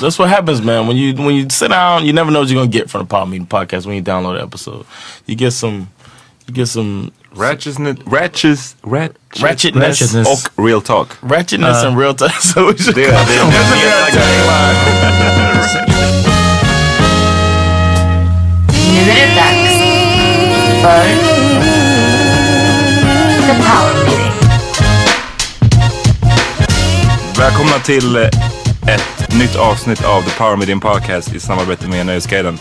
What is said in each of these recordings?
That's what happens, man. When you when you sit down, you never know what you're gonna get from the Pod Meeting podcast when you download the episode. You get some you get some Ratchetness, ratchet, rat, Ratchetness. Ratchetness. och real talk. ratchetness and real time. So we should Power Meeting. Välkomna till eh, ett nytt avsnitt av The Power Meeting Podcast i samarbete med Nöjesguiden.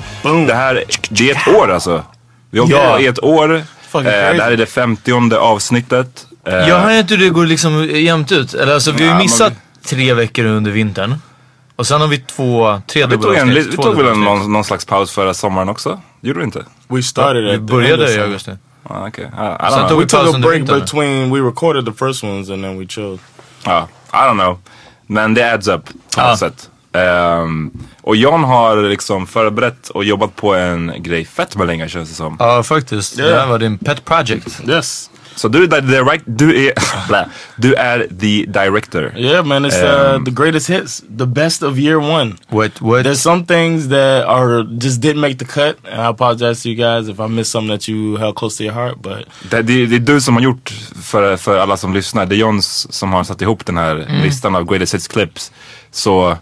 Det här det är ett år alltså. Vi har Ja. i ett år. Eh, det här är det femtionde avsnittet. Eh, Jag har inte hur det går liksom jämnt ut. Eller alltså vi har Ja, ju missat tre veckor under vintern. Och sen har vi två, tre vi tog, en, vi tog väl en, någon, någon slags paus förra sommaren också? Gjorde vi inte? We started Vi the end började i augusti. Ah, okay. I, I don't Sen know. tog We vi took a break between we recorded the first ones and then we chose. Ja, I don't know. Men det adds up på något sätt. Ehm, och John har liksom förberett och jobbat på en grej fett med länge känns det som. Ja faktiskt. Ja. Det här var din pet project. Yes. Så du är direct, du är, du är the director. Yeah, man. It's uh, Um, the greatest hits, the best of year one. What, what? There's some things that are just didn't make the cut, and I apologize to you guys if I missed something that you held close to your heart. But Det, det, det är du som har gjort, för, för alla som lyssnar, det är Johns som har satt ihop den här Mm. listan av greatest hits clips. Så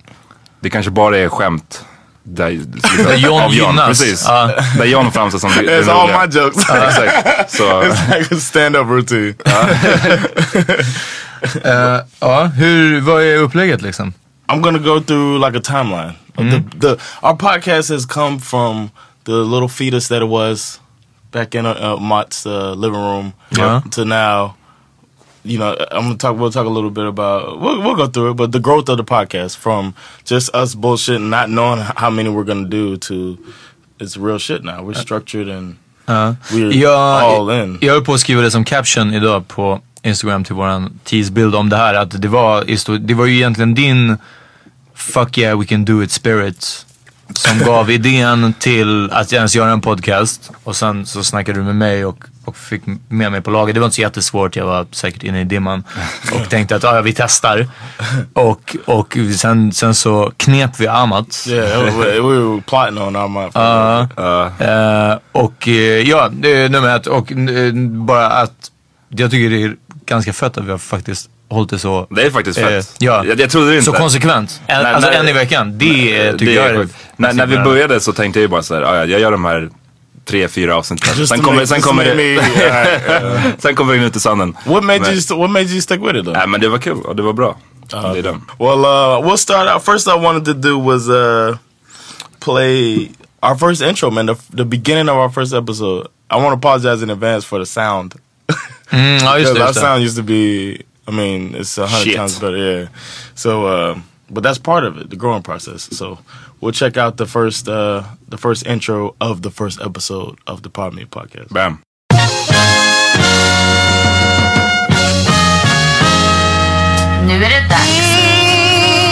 det kanske bara är skämt. Där, liksom, Där John av John, gynnas. precis. Ja. Där John framstår som den it's all my jokes. Exakt. Så, it's like a stand-up routine. Eh, ja, hur, vad är upplägget liksom? I'm gonna go through like a timeline. of The, the our podcast has come from the little fetus that it was back in uh, uh, Mott's uh, living room Yeah. to now. You know, I'm gonna talk. We'll talk a little bit about. We'll, we'll go through it, but the growth of the podcast from just us bullshit, not knowing how many we're gonna do, to it's real shit now. We're structured and Ja. we're all in. jag höll på att skriva det som caption idag på Instagram till våran teasebild om det här. Att det var, det var ju egentligen din fuck yeah we can do it spirit som gav idén till att ens göra en podcast. Och sen så snackade du med mig och, och fick med mig på laget. Det var inte så jättesvårt, jag var säkert inne i dimman. Och tänkte att ah, ja, vi testar. Och, och sen, sen så knep vi Amat. Yeah, we, we were plotting on our mind. Eh, och eh, ja, det är nummer ett. Och eh, bara att jag tycker det är ganska fett att vi har faktiskt hållit det så. det är faktiskt eh, fett. ja. jag, jag trodde det inte. Så konsekvent. En, Nej, alltså nej. en i veckan. Det eh, tycker det jag är är när, när vi började så tänkte jag ju bara så här, "Ah, ja, jag gör de här tre, fyra avsnitten. Sen kommer, sen det, me- uh, sen kommer det ut i sanden. What made Men- you? St- what made you stick with it though? Nej men det var kul och det var bra. Det är den. Well, uh, we'll start out. First, I wanted to do was uh, play our first intro, man. The, the beginning of our first episode. I want to apologize in advance for the sound. Mm, ja just Because det. our Just det. sound used to be, I mean, it's a hundred times better. Yeah. So, uh, but that's part of it, the growing process. So, we'll check out the first, uh, the first intro of the first episode of the Pod Me podcast. Bam. Nu är det dags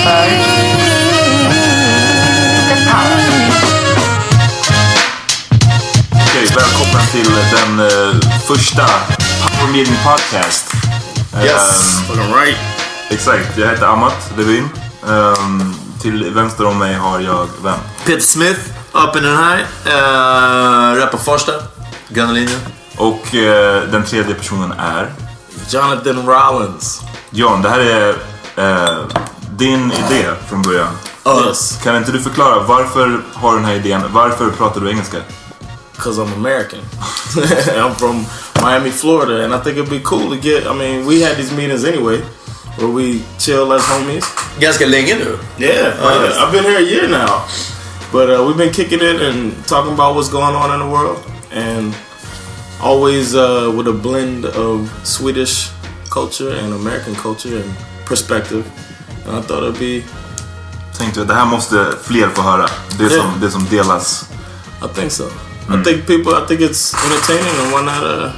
för The Power Meeting. Okej, välkomna till den eh, första Power Meeting Podcast. Yes, fucking right. Exakt, jag heter Amat Levin. Ehm, till vänster om mig har jag vem? Peter Smith, upp i den här. Uh, rappar första. Gröna linjen. Och eh, den tredje personen är Jonathan Rollins. John. Det här är eh, din idé från början. Yes, Kan inte du förklara varför har du den här idén? Varför pratar du engelska? Because I'm American. I'm from Miami, Florida, and I think it'd be cool to get. I mean, we had these meetings anyway, where we chill as homies. Ganska länge nu. Yeah, Oh, I- yes. I've been here a year now, but uh, we've been kicking it and talking about what's going on in the world, and always uh, with a blend of Swedish culture and American culture and perspective. And I thought it'd be, Tänkte jag, det här måste fler få höra. Det Ja. som, det som delas. I think so. I think people, I think it's entertaining and why not uh,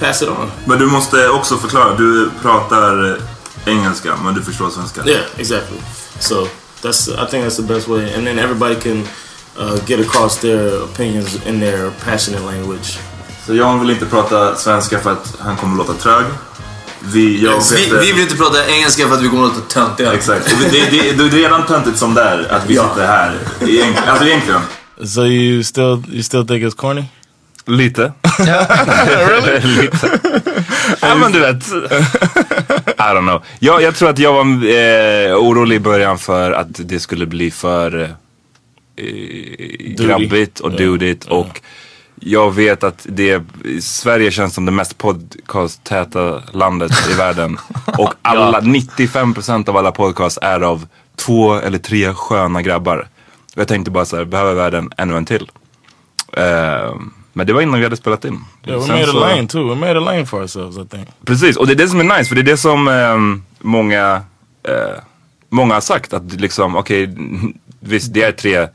pass it on? Men du måste också förklara. Du pratar engelska men du förstår svenska. Yeah, exactly. So that's I think that's the best way, and then everybody can uh, get across their opinions in their passionate language. Så Jan vill inte prata svenska för att han kommer låta trög. Vi, jag och Vi, Peter- vi vill inte prata engelska för att vi kommer att låta töntiga. Exakt. Det, det, det är redan töntigt som det är att vi Ja. sitter här. Egent, alltså egentligen. So you still you still think it's corny? Lite. Lite. ja men du vet. I don't know. Jag, jag tror att jag var eh, orolig i början för att det skulle bli för eh, grabbigt och Ja. dudigt. Och jag vet att det, Sverige känns som det mest podcast-täta landet i världen. Och alla, 95% av alla podcasts är av två eller tre sköna grabbar. Jag tänkte bara så här, behöver världen ännu en till? Eh, men det var innan vi hade spelat in. Yeah, we Sen made a lane too. We made a lane for ourselves, I think. Precis, och det är det som är nice för det är det som ehm, många, eh, många har sagt att liksom, okej, visst det är tre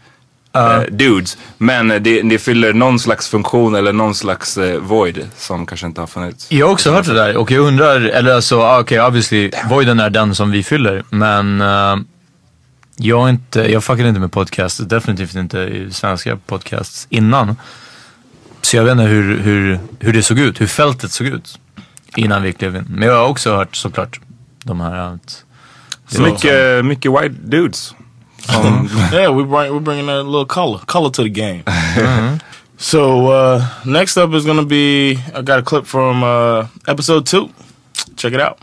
eh, dudes men det, det fyller någon slags funktion eller någon slags eh, void som kanske inte har funnits. Jag har också hört det där och jag undrar, eller alltså ah, okej obviously, voiden är den som vi fyller. Men eh, jag, inte, jag fuckade inte med podcasts, definitivt inte i svenska podcasts innan. Så jag vet inte hur, hur, hur det såg ut, hur fältet såg ut innan vi klev in. Men jag har också hört såklart de här att Det är mycket, mycket white dudes. Som, Yeah, we bring we're bringing a little color color to the game. So uh, next up is gonna be I got a clip from uh, episode two. Check it out.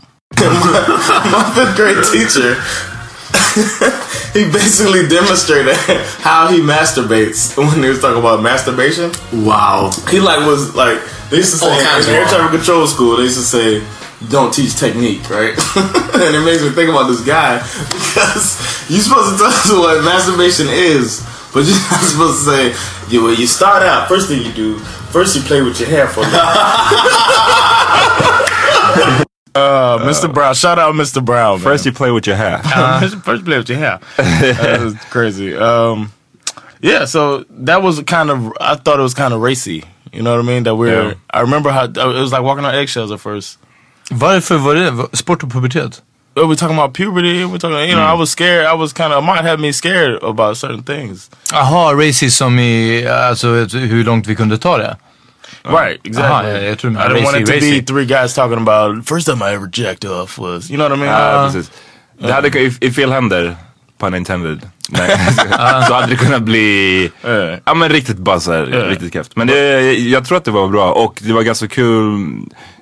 My fifth grade teacher. he basically demonstrated how he masturbates when he was talking about masturbation. Wow. He like was like they used to say in air traffic control school. They used to say, "Don't teach technique," right? and it makes me think about this guy because you're supposed to tell us what masturbation is, but you're not supposed to say, "You well, you start out. First thing you do, first you play with your hair for a minute." Uh, Mr. Brown, shout out Mr. Brown. man. first you play with your hair. first, first play with your hair. that was crazy. Um, yeah, so that was kind of. I thought it was kind of racy. You know what I mean? That we're. Yeah. I remember how it was like walking on eggshells at first. Varför var det sport och pubertet? But We're talking about puberty. We're talking. You know, I was scared. I was kind of. Might have me scared about certain things. Jaha, racy som i alltså hur långt vi kunde ta det? Right. Exactly. Aha, yeah, jag tror I didn't want it to racy. be three guys talking about first time I ever jacked off was. You know what I mean? Ja, Uh, precis. Det hade, i, I fel händer, pun intended, nej, så hade det kunnat bli Yeah. ja, men riktigt bara så här, Ja. riktigt kräft. Men det, jag tror att det var bra och det var ganska kul.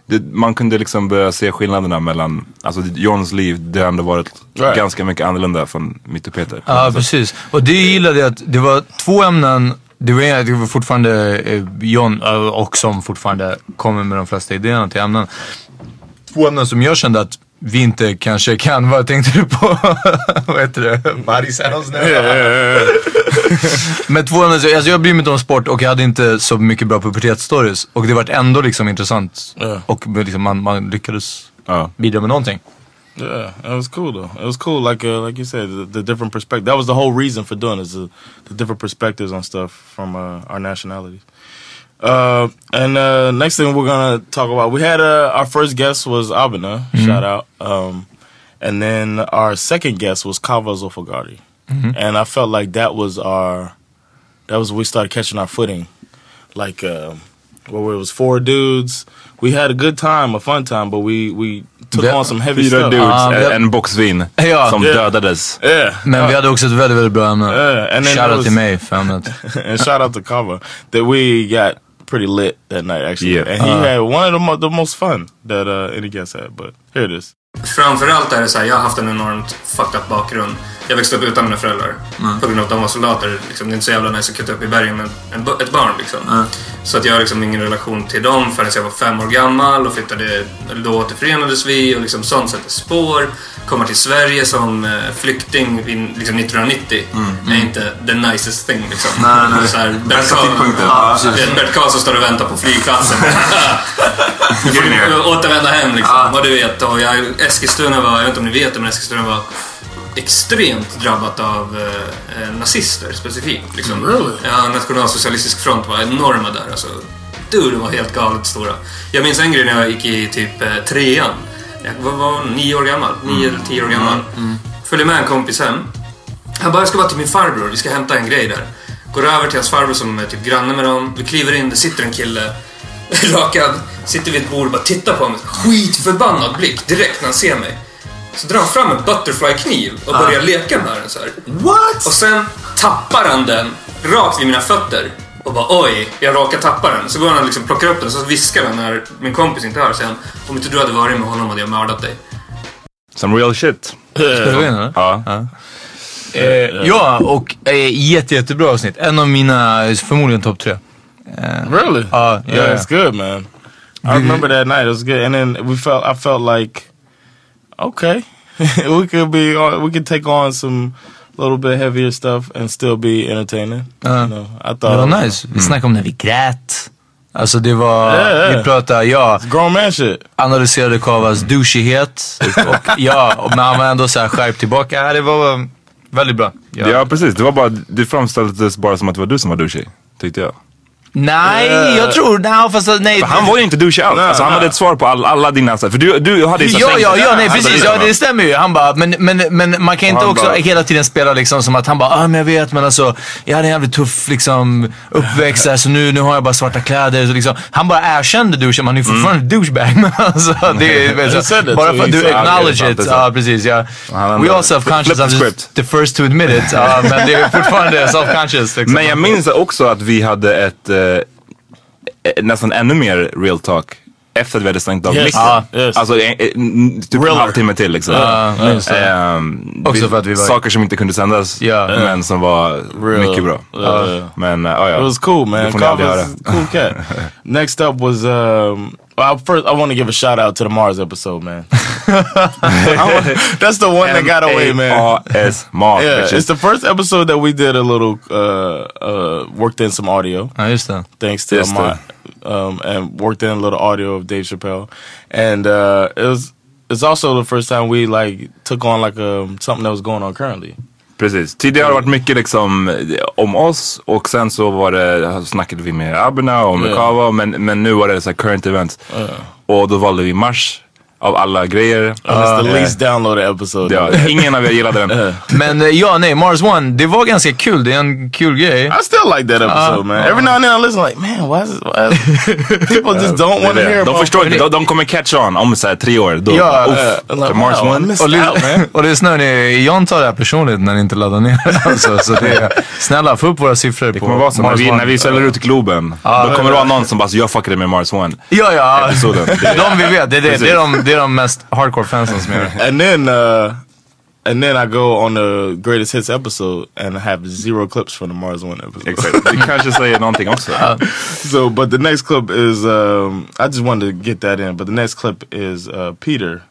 Det, man kunde liksom börja se skillnaderna mellan, alltså Johns liv, det har ändå varit Right. ganska mycket annorlunda från mitt och Peter. Ja, precis. Och det gillade jag att det var två ämnen. Det var, det var fortfarande eh, John eh, och som fortfarande kommer med de flesta idéerna till ämnen. Två ämnen som jag kände att vi inte kanske kan. Vad tänkte du på? Vad heter det? Nu. Men två ämnen, så- alltså jag bryr mig inte om sport och jag hade inte så mycket bra pubertetsstories. Och det vart ändå liksom intressant. Och liksom man, man lyckades bidra med någonting. Yeah, it was cool though. It was cool, like uh, like you said, the, the different perspective. That was the whole reason for doing it, is the, the different perspectives on stuff from uh, our nationalities. Uh, and uh, next thing we're gonna talk about, we had uh, our first guest was Abena, shout out, um, and then our second guest was Kava Zofagardi, and I felt like that was our, that was we started catching our footing, like uh, where it was four dudes. We had a good time, a fun time, but we we took Yeah. on some heavy Fyra stuff. dudes, Ja, en- vi har- en box vin Ja. som Yeah. dödades. Yeah, Men vi hade också ett väldigt, väldigt bra ämne. Yeah, and Shoutout was- till mig för ämnet. and shout out to Kava that we got pretty lit that night actually, Yeah. and he had one of the, mo- the most fun that uh, any guest had. But here it is. Framförallt är det så här, jag har haft en enormt fucked up bakgrund. Jag växte upp utan mina föräldrar. På grund av att de var soldater. Liksom, det är inte så jävla nice att kutta upp i bergen med en, ett barn liksom. Så att jag har liksom ingen relation till dem förrän jag var fem år gammal och flyttade, då återförenades vi och liksom sånt sätter spår. Kommer till Sverige som eh, flykting liksom 1990 är inte the nicest thing liksom. Nej, nej. Så här, Bert Bästa Karl- tidpunkten. Ja, Karlsson står och väntar på flygplatsen. Får återvända hem liksom. Ja. Och du vet, och jag, Eskilstuna var, jag vet inte om ni vet det, men Eskilstuna var extremt drabbat av eh, eh, nazister specifikt. Liksom. Really? Ja, Nationalsocialistisk front var enorma där. Alltså, du, de var helt galet stora. Jag minns en grej när jag gick i typ eh, trean. Jag var, var nio år gammal, nio eller tio år gammal. Följde med en kompis hem. Han bara, jag ska bara till min farbror, vi ska hämta en grej där. Går över till hans farbror som är typ granne med dem. Vi kliver in, det sitter en kille rakad, sitter vid ett bord och bara tittar på mig. Skitförbannad blick direkt när han ser mig. Så drar han fram en butterfly-kniv och börjar leka med den så här. What? Och sen tappar han den rakt vid mina fötter. Och bara oj, jag råkar tappa den. Så går han och liksom plockar upp den och så viskar han när min kompis inte hör. Han, om inte du hade varit med honom hade jag mördat dig. Some real shit. Spelar vi in eller? Ja. Eh, ja, och eh, jätte, jättebra avsnitt. En av mina, förmodligen topp tre. Really? Ja, ja, yeah, ja. it's good, man. I remember that night. It was good, and then we felt. I felt like, okay, we could be. We could take on some little bit heavier stuff and still be entertaining. Ja. You know, I thought Det var it was nice. Vi snackade om när vi grät. Alltså det var, Ja, ja. vi pratade, ja, grown man shit. analyserade Kavas douchighet. Och ja, och- men han var ändå så här skärpt tillbaka. Ja, det var väldigt bra. Ja. Ja precis, det var bara, det framställdes bara som att det var du som var douchey. Tyckte jag. Nej, jag tror, nej fast nej. För han var ju inte douchey alls. Alltså, han hade ett svar på all, alla dina, för du, du hade ju så Ja, tänkt- ja, ja, nej Alltså, precis. Ja, det stämmer ju. Han bara, men, men, men man kan inte också bara- hela tiden spela liksom som att han bara, ah, men jag vet men alltså, jag hade en jävligt tuff liksom uppväxt så nu, nu har jag bara svarta kläder. Så liksom, han bara erkände douchen, men han är ju fortfarande douchebag. Men alltså, det är, that bara för att du Ja, acknowledge it. Ja, precis. Ja. We all self-conscious, I'm just the first to admit it. Ja, men det är fortfarande self-conscious. Liksom. Men jag minns också att vi hade ett eh, Eh, eh, nästan ännu mer real talk efter att vi hade stängt av Yes. Ja, yes. Alltså eh, eh, n- typ en Realer. halvtimme till liksom. Ehm, Också för att vi var- Saker som inte kunde sändas men som var Real. mycket bra. Ja, ja. Men uh, ja, ja. It was cool, man. Cool cat. Next up was um. Well, first, I want to give a shout out to the Mars episode, man. That's the one that got away, man. M-A-S, Mars. Yeah, bitches. it's the first episode that we did a little uh, uh, worked in some audio. Ja, just det. thanks to Yes, my um, and worked in a little audio of Dave Chappelle, and uh, it was it's also the first time we like took on like um, something that was going on currently. Precis. Tidigare har det varit mycket liksom om oss och sen så var det, snackade vi med Abena och med Ja. Kava men, men nu var det så här current events. Och då valde vi Mars av alla grejer. And it's the least downloaded episode. Ja, ingen av er gillade den. Men eh, ja, nej, Mars One, det var ganska kul. Det är en kul grej. I still like that episode, Uh, man. Every now and then I listen, like, man, why is, it, why is people just don't want to hear De about förstår inte, de, de kommer catch on om så här, tre år. Då, Ja, uff, uh, like, Mars wow, one. Och, out, och lyssna ni, John tar det här personligt när ni inte laddar ner alltså, så det är, Snälla, få upp våra siffror Det på kommer vara så, när Mars vi, One. när vi säljer ut Globen, då kommer det vara någon som bara, så jag fuckade med Mars One. Ja, ja. episoden. De vi vet, det är, det, det, är de, det är de mest hardcore fansen som gör det. And then, uh, and then I go on the greatest hits episode and I have zero clips from the Mars One episode. Exakt. Det kanske säger någonting också. So, but the next clip is um, I just wanted to get that in. But the next clip is uh, Peter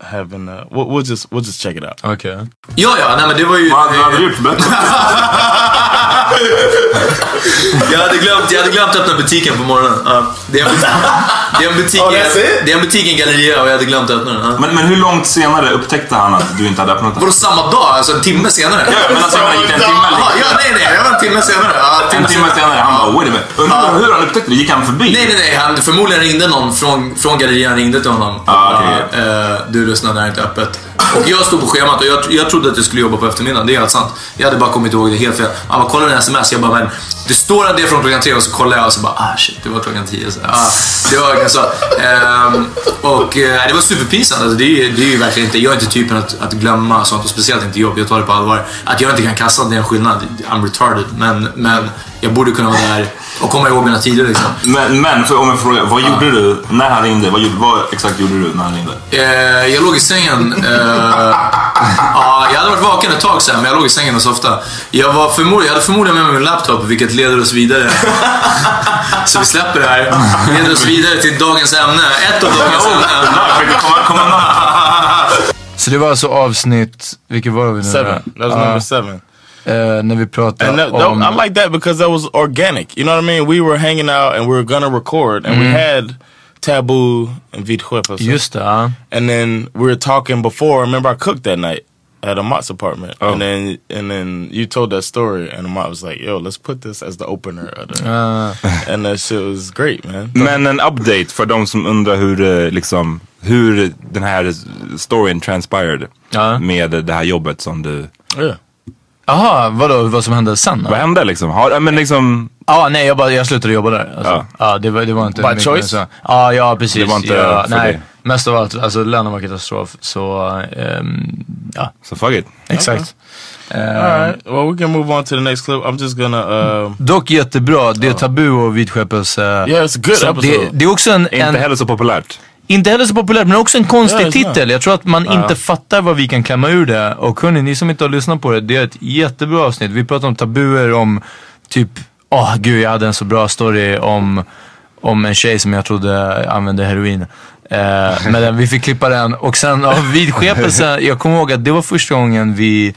having. Uh, we'll, we'll just we'll just check it out. Okay. Ja, ja, nej men det var ju... Vad hade du gjort bättre? Jag, hade glömt, jag hade glömt öppna butiken på morgonen. Ja. det, är en, det, är en butik, Oh, det är en butik i en galleria och jag hade glömt öppna den. Ja. Men, men hur långt senare upptäckte han att du inte hade öppnat den? Vadå samma dag? Alltså en timme senare? Ja, men alltså menar, gick en timme? Jaha, ja, nej, nej, jag var en timme senare. Ja, En timme senare, han bara wait a minute. Undrar hur han upptäckte det? Gick han förbi? Nej, nej, nej. Han, förmodligen ringde någon från, från gallerian ringde till honom. Ah, okej. Eh, du lyssnar, det här är inte öppet. Och jag stod på schemat och jag, jag trodde att jag skulle jobba på eftermiddagen. Det är helt sant. Jag hade bara kommit ihåg det helt fel. Han bara, kolla den sms. Jag bara, men det står det är från klockan tre och så kollar jag och så bara, ah shit, det var klockan tio. Så, ah, det var verkligen så. Ehm, och eh, det var superpinsamt. Alltså, det, är, det är ju verkligen inte, jag är inte typen att, att glömma sånt och speciellt inte jobb. Jag tar det på allvar. Att jag inte kan kassan, det är en skillnad. I'm retarded. Men, men jag borde kunna vara där och komma ihåg mina tider liksom. Men, men för, om jag frågar, vad gjorde du när han ringde? Vad, vad exakt gjorde du när han ringde? Eh, jag låg i sängen. Eh, ja, jag hade varit vaken ett tag sen, men jag låg i sängen och softa. Jag, var förmodligen, jag hade förmodligen med mig min laptop, vilket leder oss vidare. Så vi släpper det här. Leder oss vidare till dagens ämne. Ett av dagens ämnen. Så det var alltså avsnitt, vilket var det vi nu? Seven. That was number seven. eh, när vi pratade And that, om... I like that because that was organic. You know what I mean? We were hanging out and we were gonna record, and we had Taboo and Vidskepp. Just det, ja. And then we were talking before. Remember, I cooked that night. At Amat's apartment, Oh. and then and then you told that story, and Amat was like, "Yo, let's put this as the opener," of the, Ah. and that shit was great, man. Men en update för de som undrar hur, eh, liksom, hur den här storyn transpired Ja. med det här jobbet som du... Yeah. Jaha, vadå vad som hände sen? Vad hände liksom? Har, ja, men liksom Ja, nej jag, bara, jag slutade jobba där. Alltså. Ja. Ja. det, var, det var inte By choice? mer så. Ja, ja precis. Det var inte ja, för nej, dig. Mest av allt, alltså lönen var katastrof. Så, ehm, ja, så fuck it. exakt. All right. Well, we can move on to the next clip. I'm just gonna. Uh, Dock jättebra, det är Tabu och Vidskepels... Uh, yeah, it's a good episode. det, det är också en, Inte en heller så populärt. inte heller så populärt, men också en konstig sant. titel. Jag tror att man inte fattar vad vi kan klämma ur det. Och hörni, ni som inte har lyssnat på det, det är ett jättebra avsnitt. Vi pratar om tabuer, om typ, åh gud jag hade en så bra story om, om en tjej som jag trodde använde heroin. Eh, men vi fick klippa den och sen av vidskepelsen, jag kommer ihåg att det var första gången vi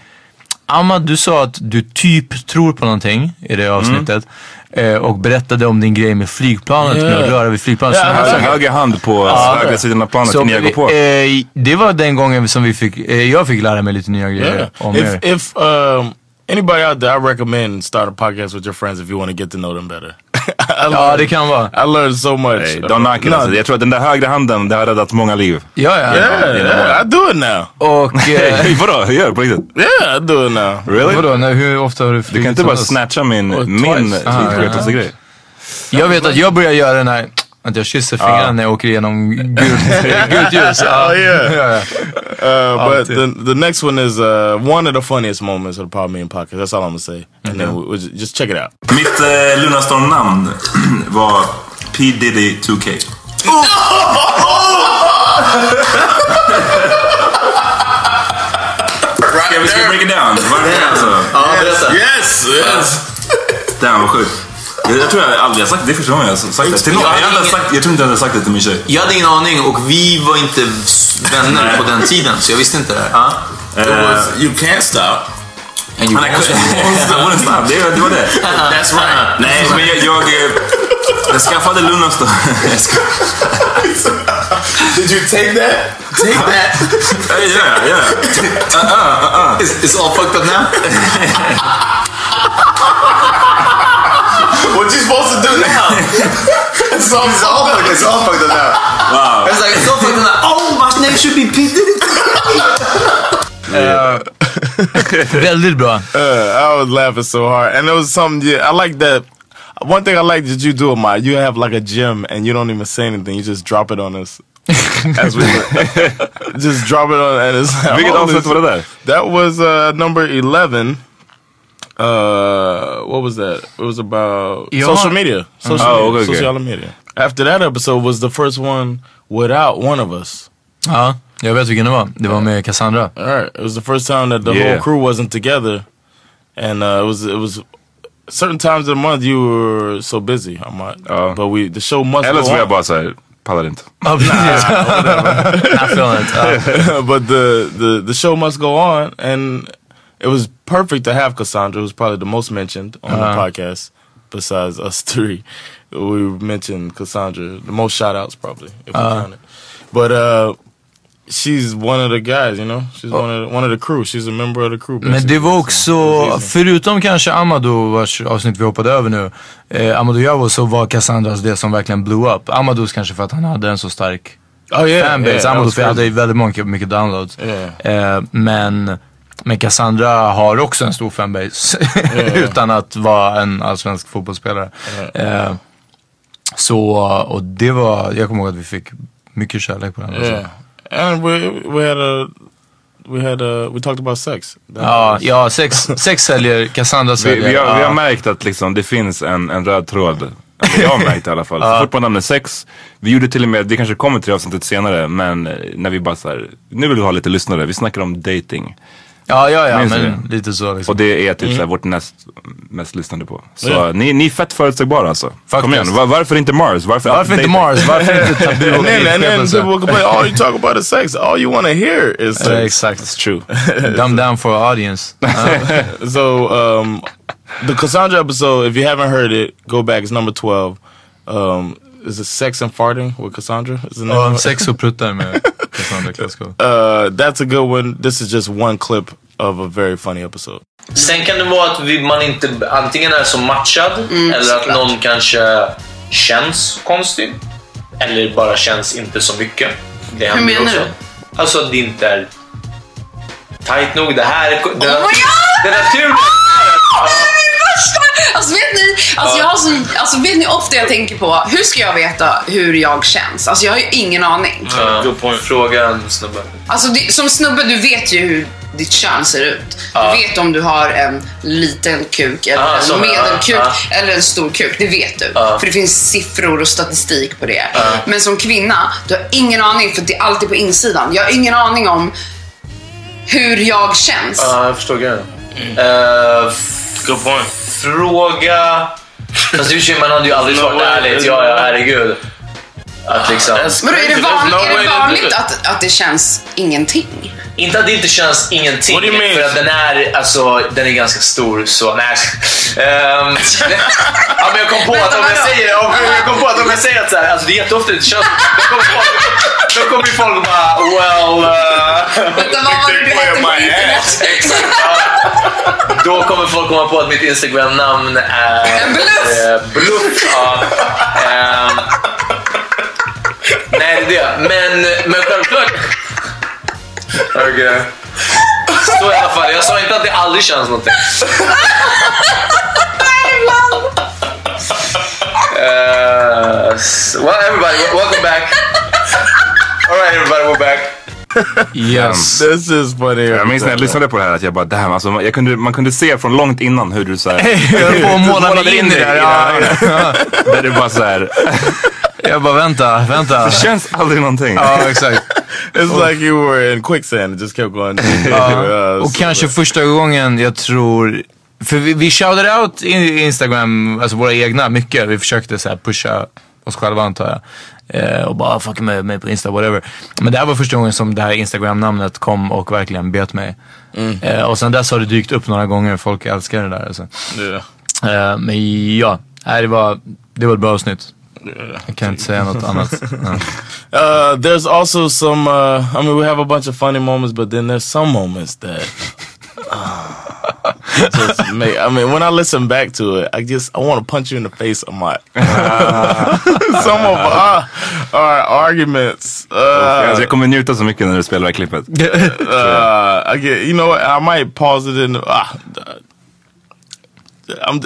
Amma, du sa att du typ tror på någonting i det avsnittet. Eh, och berättade om din grej med flygplanet, med att Yeah. röra vid flygplanet. Ja, men Höger, höger hand på högra sidan av planet så, jag går på. eh, det var den gången som vi fick, eh, jag fick lära mig lite nya grejer yeah. om If er. if um, anybody out there, I recommend start a podcast with your friends if you want to get to know them better. Ja, det kan vara. I learned so much. Nej, don't knock it. No, Alltså. Jag tror att den där högra handen, det har räddat många liv. Ja, ja. Yeah, yeah, I do it now. Och eh, Vadå, hur gör du på riktigt? Yeah, I do it now. Really? vadå, när, hur ofta har du flugit Du kan inte bara snatcha min, min. Aha, flygskepelsegrej. Jag vet att jag börjar göra den här, att jag kysser fingrarna när jag åker igenom gult, gult ljus. Oh, yeah. Uh, but the the next one is uh, one of the funniest moments of the Power Meeting podcast. That's all I'm gonna say. And then we, we ju- just check it out. Mitt eh, Lunarstorm-namn var P Diddy 2K. Ska vi ska break it down? Varför alltså? Ja, berätta. Yes, yes. Damn vad sjukt. Jag, jag tror jag aldrig har sagt det. Det är första gången jag har sagt det till någon. Jag ingen- sagt, jag tror inte jag hade sagt det till min tjej. Jag hade ingen aning och vi var inte vänner på den tiden så jag visste inte det här. Was you can't stop. And you Men jag wouldn't stop. Det, det var det. That's right. Nej, men jag... Jag, eh, jag skaffade. Jag ska- Did you take that? Take that. Yeah, yeah. Is, is all fucked up now? What you supposed to do now? it's all, it's all fucked. It's all fucked up now. Wow. It's like, it's all fucked up now. Oh, my name should be P Diddy. Väldigt bra. Uh, I was laughing so hard, and it was something. Yeah, I like that. One thing I like that you do, my you have like a gym, and you don't even say anything. You just drop it on us. As we just drop it on, and it's Vilket avsnitt this- var det där? That was uh, number eleven. Uh, what was that? It was about Yeah. social media. Social, Oh, media, okay, social media. After that episode was the first one without one of us. Ja, jag vet vilken det var. Det var med Cassandra. All right, it was the first time that the Yeah. whole crew wasn't together, and uh, it was it was certain times of the month you were so busy. I'm not, Ja. but we the show must Eller go så jag on. bara såhär, pallar inte. Ja, precis. Not feeling it. Ja. but the, the the show must go on, and it was perfect to have Cassandra, who's probably the most mentioned on the podcast besides us three. We mentioned Cassandra, the most shout outs probably if we count it. But uh, she's one of the guys, you know. She's one of the, one of the crew. She's a member of the crew. Men det var också, it was easy. förutom kanske Amadou vars avsnitt vi hoppade över nu, eh, Amadou Javo så var Cassandras det som verkligen blew up. Amadous kanske för att han hade en så stark Oh yeah, fanbase. yeah, Amadou hade väldigt många, mycket downloads. Yeah. Eh, men, men Cassandra har också en stor fanbase utan att vara en allsvensk fotbollsspelare. Eh, så, och det var, jag kommer ihåg att vi fick mycket kärlek på den. alltså. Yeah, and we we had a we had a we talked about sex. That Ja, was- ja sex, sex säljer, Cassandra Vi, säljer. vi, har, vi ja. har märkt att liksom, det finns en, en röd tråd. Jag har märkt i alla fall. Så fort man nämner sex, vi gjorde till och med, det kanske kommer till avsnittet senare, men när vi bara såhär, nu vill vi ha lite lyssnare, vi snackar om dating. Ja, ja, ja, Minns men du lite så liksom. Och det är typ såhär, vårt näst mest lyssnande på. Så ni, ni är fett förutsägbara alltså. Kom Faktiskt. igen, Var, varför inte Mars? Varför, Varför inte? Mars? Varför inte tabu och And then, and then people complain, oh, you talk about the sex. All you want to hear is Ja, sex. Exakt. It's true. Dumb down for audience. so um, the Cassandra episode, if you haven't heard it, go back. It's number twelve. Um, is it sex and farting with Cassandra? Is Ja, of it? sex och pruttar med Uh, that's a good one. This is just one clip of a very funny episode. Sen kan det vara att vi, man inte antingen är så matchad Mm, eller att såklart. någon kanske känns konstig. Eller bara känns inte så mycket. Det händer menar också. du? Alltså att det inte är tight nog. Det här är... Det, Oh my God! det naturliga... Är värsta! Alltså vet ni, alltså, jag har så, alltså vet ni ofta jag tänker på, hur ska jag veta hur jag känns? Alltså jag har ju ingen aning. Ja, Good point. Fråga en snubbe. Alltså det, som snubbe, du vet ju hur ditt kön ser ut. Ja. Du vet om du har en liten kuk eller Ja, en som- medelkuk eller en stor kuk. Det vet du. För det finns siffror och statistik på det. Men som kvinna, du har ingen aning för det är alltid på insidan. Jag har ingen aning om hur jag känns. Ja, jag förstår grejen. Eh, Good point. fråga... Fast i och man hade ju aldrig svarat ärligt. Ja, ja, herregud. Att liksom... Men då är det, van, no är det vanligt att, att det känns ingenting? Inte att det inte känns ingenting, What do you mean? för att den är, alltså, den är ganska stor så... Nej. Ehm, ja, men jag kom på att om jag säger, jag kom på att om jag säger att så här, alltså det är jätteofta det känns... Då kommer folk, då kommer ju folk bara well... Uh, Vänta, vad var det du hette på internet? Då kommer folk komma på att mitt Instagram-namn är... En bluff. Eh, bluff, ja. Ehm, nej, det är det. Men, men självklart... Okej. Så i alla fall. Jag sa inte att det aldrig känns någonting. Uh, s- well, everybody, welcome back. All right, everybody, we're back. Yes. This is funny. Jag minns när jag lyssnade på det här att jag bara damn, alltså, jag kunde, man kunde se från långt innan hur du såhär... Höll på att måla in i det här. Ja, ja. Där du bara såhär, Jag bara vänta, vänta. det känns aldrig någonting. Ja, exakt. It's like you were in quicksand. It just kept going. Ja. Och kanske första gången jag tror... För vi, vi shoutade out Instagram, alltså våra egna, mycket. Vi försökte så pusha oss själva antar jag. Eh, och bara fucka med mig på Insta, whatever. Men det här var första gången som det här Instagram-namnet kom och verkligen bet mig. Eh, och sen dess har det dykt upp några gånger. Folk älskar det där alltså. Yeah. Eh, men ja, nej, det, var, det var ett bra avsnitt. Jag kan inte säga något annat. Ja. Uh, there's also some. Uh, I mean, we have a bunch of funny moments, but then there's some moments that. uh, just make, I mean, when I listen back to it, I just I want to punch you in the face. I'm like, some of our, our arguments. Alltså, Uh, jag kommer njuta så mycket när du spelar det här klippet. uh, I get, you know, what, I might pause it in. The, ah, I'm.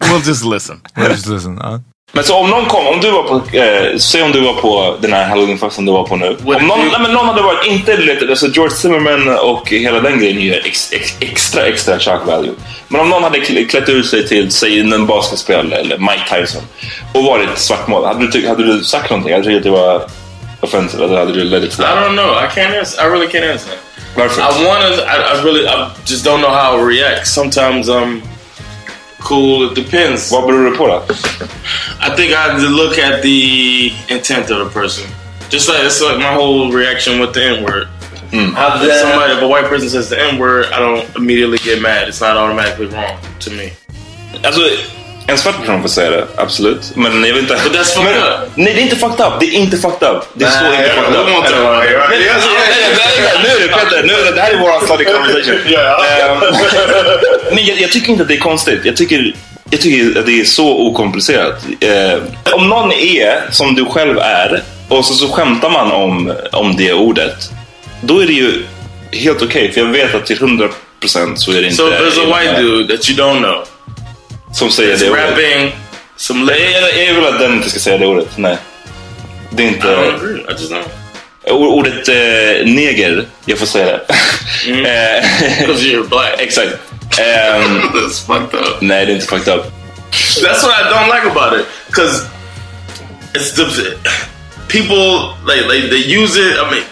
We'll just listen. We'll just listen, ja. Men så om någon kom, om du var på, eh, säg om du var på den här halloweenfesten du var på nu. Om någon, nej, men någon hade varit, inte lite, alltså George Zimmerman och hela den grejen är ex, ex, extra extra shock value. Men om någon hade kl- klätt ut sig till, säg en basketspelare eller Mike Tyson och varit svartmålad, hade du, hade du sagt någonting? Hade du tyckt att det var offensive eller hade du let it I don't know. I can't answer. I really can't answer. Varför? I want to. I, I really. I just don't know how I react. Sometimes I'm cool. It depends. Vad beror det på då? I think I have to look at the intent of the person. Just like it's like my whole reaction with the N word. Hade, If somebody, if a white person says the N word, I don't immediately get mad. It's not automatically wrong to me. Alltså, en svart person får säga det, absolut. Men jag vet inte... But that's fucked Men- up. Nej, det är inte fucked up. Det är inte fucked up. Det är så inte fucked up. Nu är det Petter, nu är det, det här är våran study conversation. Ehm, Men jag, jag tycker inte att det är konstigt. Jag tycker, jag tycker att det är så okomplicerat. Eh, om någon är som du själv är och så, så skämtar man om, om det ordet. Då är det ju helt okej. för jag vet att till 100% så är det inte... So there's a white dude that you don't know, som säger that's det ordet. rapping Nej, lyrics. jag, jag vill att den inte ska säga det ordet. Nej. Det är I inte... don't agree. I just Ordet eh, neger, jag får säga det. Eh, Because you're black. Exakt. Ehm, That's fucked up. nej, det är inte fucked up. That's what I don't like about it. Because it's the people like like they use it. I mean,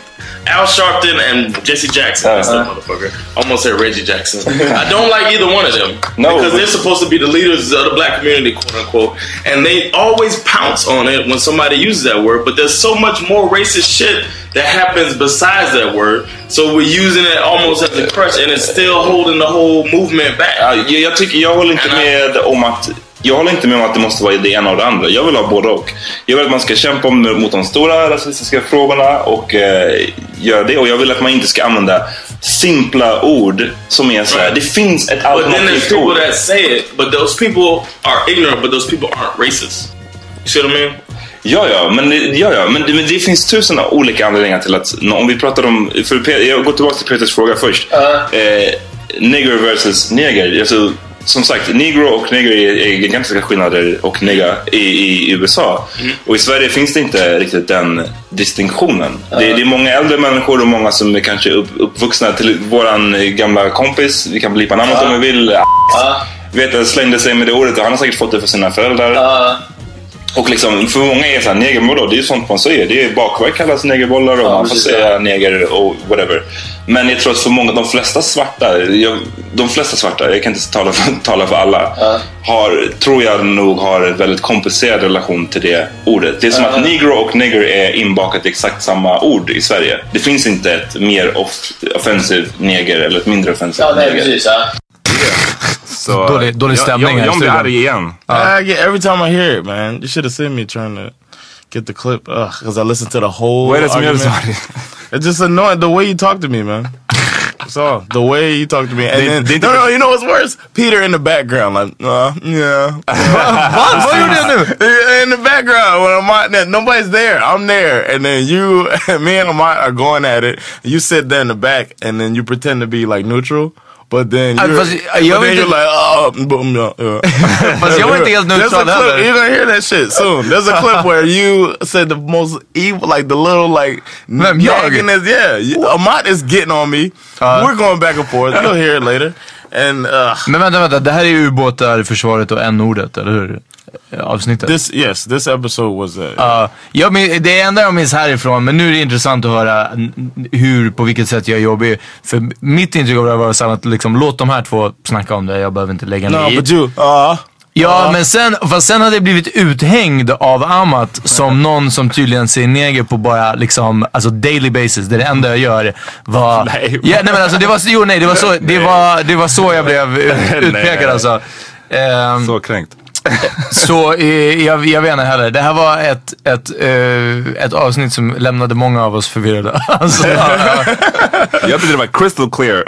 Al Sharpton and Jesse Jackson. That's that motherfucker. I almost said Reggie Jackson. I don't like either one of them No, because they're supposed to be the leaders of the black community, quote unquote, and they always pounce on it when somebody uses that word. But there's so much more racist shit that happens besides that word. So we're using it almost as a crutch, and it's still holding the whole movement back. Ja, jag, tycker, jag håller inte med om att jag håller inte med om att det måste vara det ena och det andra. Jag vill ha både och. Jag vill att man ska kämpa mot de stora rasistiska frågorna och eh, göra det. Och jag vill att man inte ska använda simpla ord som är så här. Det finns ett But then there's alternativt people ord. that say it, but those people are ignorant, but those people aren't racist. You see what I mean? Ja, ja, men, det- ja, ja, men, det, men det finns tusen olika anledningar till att om vi pratar om, för jag går tillbaka till Peters fråga först. Eh, negro versus neger. Alltså, som sagt, negro och neger är, är gigantiska skillnader och nega i, i USA. Och i Sverige finns det inte riktigt den distinktionen. Det, det är många äldre människor och många som är kanske upp, uppvuxna till våran gamla kompis. Vi kan blipa namnet om vi vill. Vet jag slängde sig med det ordet och han har säkert fått det för sina föräldrar. Och liksom, för många är så här, neger, vadå? Det är ju sånt man säger. Det är bakverk kallas negerbollar och man får säga neger och whatever. Men jag tror att för många, de flesta svarta, jag, de flesta svarta, jag kan inte tala för, tala för alla, har, tror jag nog har en väldigt komplicerad relation till det ordet. Det är som att negro och nigger är inbakat i exakt samma ord i Sverige. Det finns inte ett mer off, offensiv neger eller ett mindre offensivt neger. Så, Dålig- dålig stämning jag, här i jag, jag blir studion. arg igen. I get every time I hear it, man. You should have seen me trying to get the clip, because I listened to the whole. Wait är det som gör det så argument. arg? It's just annoying the way you talk to me, man. All. The way you talk to me, and They- then they- no, no, you know what's worse? Peter in the background, like, uh, yeah. Vad gjorde jag nu? in the background when I'm nobody's there. I'm there, and then you, me and Amat are going at it. You sit there in the back, and then you pretend to be like neutral. But then Ah, you're, fast but then you're like, oh, boom, yeah, yeah. Fast jag var inte helt neutral heller. you're gonna hear that shit soon. There's a clip where you said the most evil, like the little like Vem, jag? Yeah, Amat is getting on me. We're going back and forth. You'll hear it later. And uh, Men vänta, vänta. Det här är ubåtar, försvaret och n-ordet, eller hur? Avsnittet. this, yes, this episode was uh, Ja, jag min, det enda jag minns härifrån, men nu är det intressant att höra hur, på vilket sätt jag är jobbig. För mitt intryck av det var att liksom, låt de här två snacka om det, jag behöver inte lägga no, mig i. but you, uh, Ja, men sen, fast sen hade jag blivit uthängd av Amat som någon som tydligen ser neger på bara liksom, alltså daily basis. Det är det enda jag gör. Var, Nej. ja, nej men alltså det var, jo nej, det var så, det var, det var så jag blev ut, utpekad alltså. Ehm, Så kränkt. så eh, jag, jag vet inte heller. Det här var ett, ett, eh, ett avsnitt som lämnade många av oss förvirrade. Alltså, Jag tyckte det var crystal clear.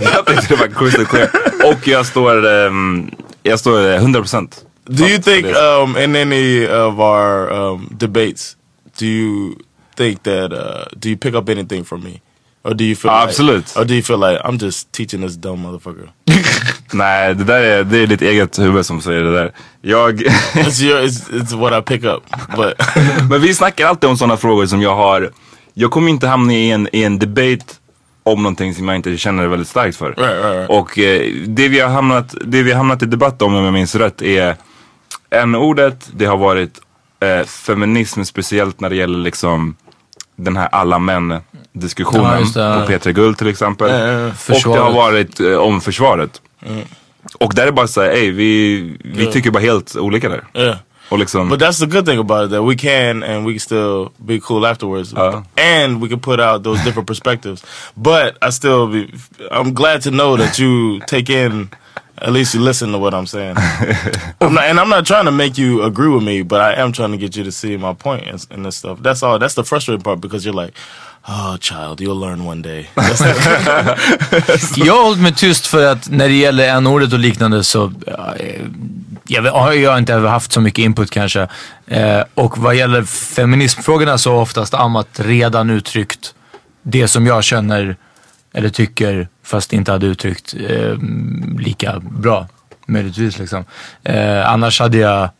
jag tyckte det var crystal clear. Och jag står, um, jag står eh, 100%. do you think um, in any of our um, debates, do you think that uh, do you pick up anything from me, or do you feel Ja, like, absolut. or do you feel like I'm just teaching this dumb motherfucker? Nej, det där är, det är ditt eget huvud som säger det där. Jag, it's your, it's, it's what I pick up, but men vi snackar alltid om sådana frågor som jag har. Jag kommer inte hamna i en, i en debate om någonting som jag inte känner väldigt starkt för. Right, right, right. Och eh, det, vi har hamnat, det vi har hamnat i debatt om, om jag minns rätt, är n-ordet. Det har varit eh, feminism, speciellt när det gäller liksom den här alla män Ja, diskussionen det. på Petra Guld till exempel. Ja, ja, ja. Och det har varit eh, om försvaret. Och där är bara såhär, ey vi, vi tycker bara helt olika där. yeah. Och liksom, But that's the good thing about it that we can and we can still be cool afterwards, Uh. and we can put out those different perspectives. But I still be, I'm glad to know that you take in. At least you listen to what I'm saying. I'm not, and I'm not trying to make you agree with me, but I am trying to get you to see my point and, and this stuff. That's all. That's the frustrating part because you're like, "Oh, child, you'll learn one day." Jag har hållit mig tyst för att när det gäller n-ordet och liknande så ja, eh, jag vet- har jag inte haft så mycket input kanske. Eh, och vad gäller feminismfrågorna så har oftast Amat redan uttryckt det som jag känner eller tycker fast inte hade uttryckt eh, lika bra. Möjligtvis liksom. Eh, annars hade jag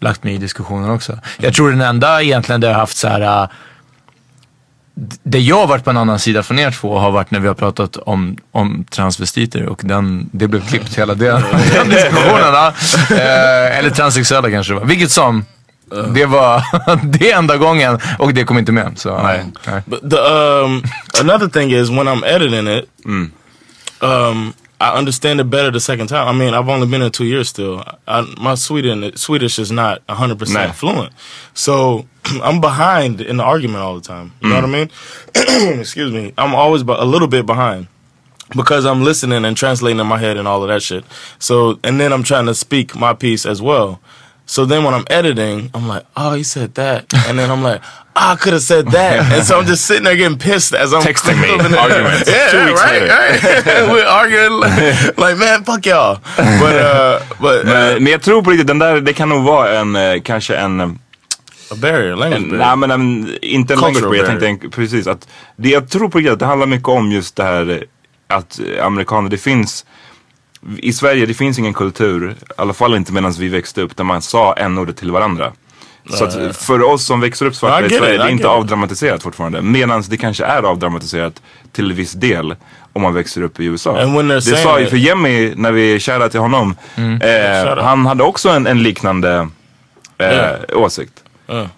lagt mig i diskussionen också. Jag tror den enda egentligen där jag har haft så här. Eh, det jag har varit på en annan sida från er två har varit när vi har pratat om, om transvestiter och den, det blev klippt hela den, den diskussionen. Eh, eller transsexuella kanske det var. Vilket som. Det var det enda gången och det kom inte med. Så, nej. nej. But the um another thing is when I'm editing it, um I understand it better the second time. I mean, I've only been here two years still. I, my Sweden Swedish is not hundred Nah. percent fluent, so I'm behind in the argument all the time. You know what I mean? Excuse me. I'm always a little bit behind. because I'm listening and translating in my head and all of that shit. So and then I'm trying to speak my piece as well. So then when I'm editing, I'm like, oh, he said that, and then I'm like, oh, I could have said that, and so I'm just sitting there getting pissed as I'm Texting me, arguments. Yeah, Two right, right. We're arguing like, like, man, fuck y'all. But uh, but uh, Men, men jag tror på riktigt, den där, det kan nog vara en, eh, kanske en eh, a barrier, language En, barrier. nej men en, inte en language barrier, jag tänkte en- precis att det, jag tror på att det handlar mycket om just det här eh, att eh, amerikaner, det finns i Sverige det finns ingen kultur, i alla fall inte medan vi växte upp, där man sa n-ordet till varandra. Så att för oss som växer upp svarta i Sverige, det är inte avdramatiserat fortfarande. Medan det kanske är avdramatiserat till viss del om man växer upp i USA. Det sa ju för Jemmy, när vi shoutout till honom, eh, Shout out. han hade också en, en liknande eh, Yeah. åsikt.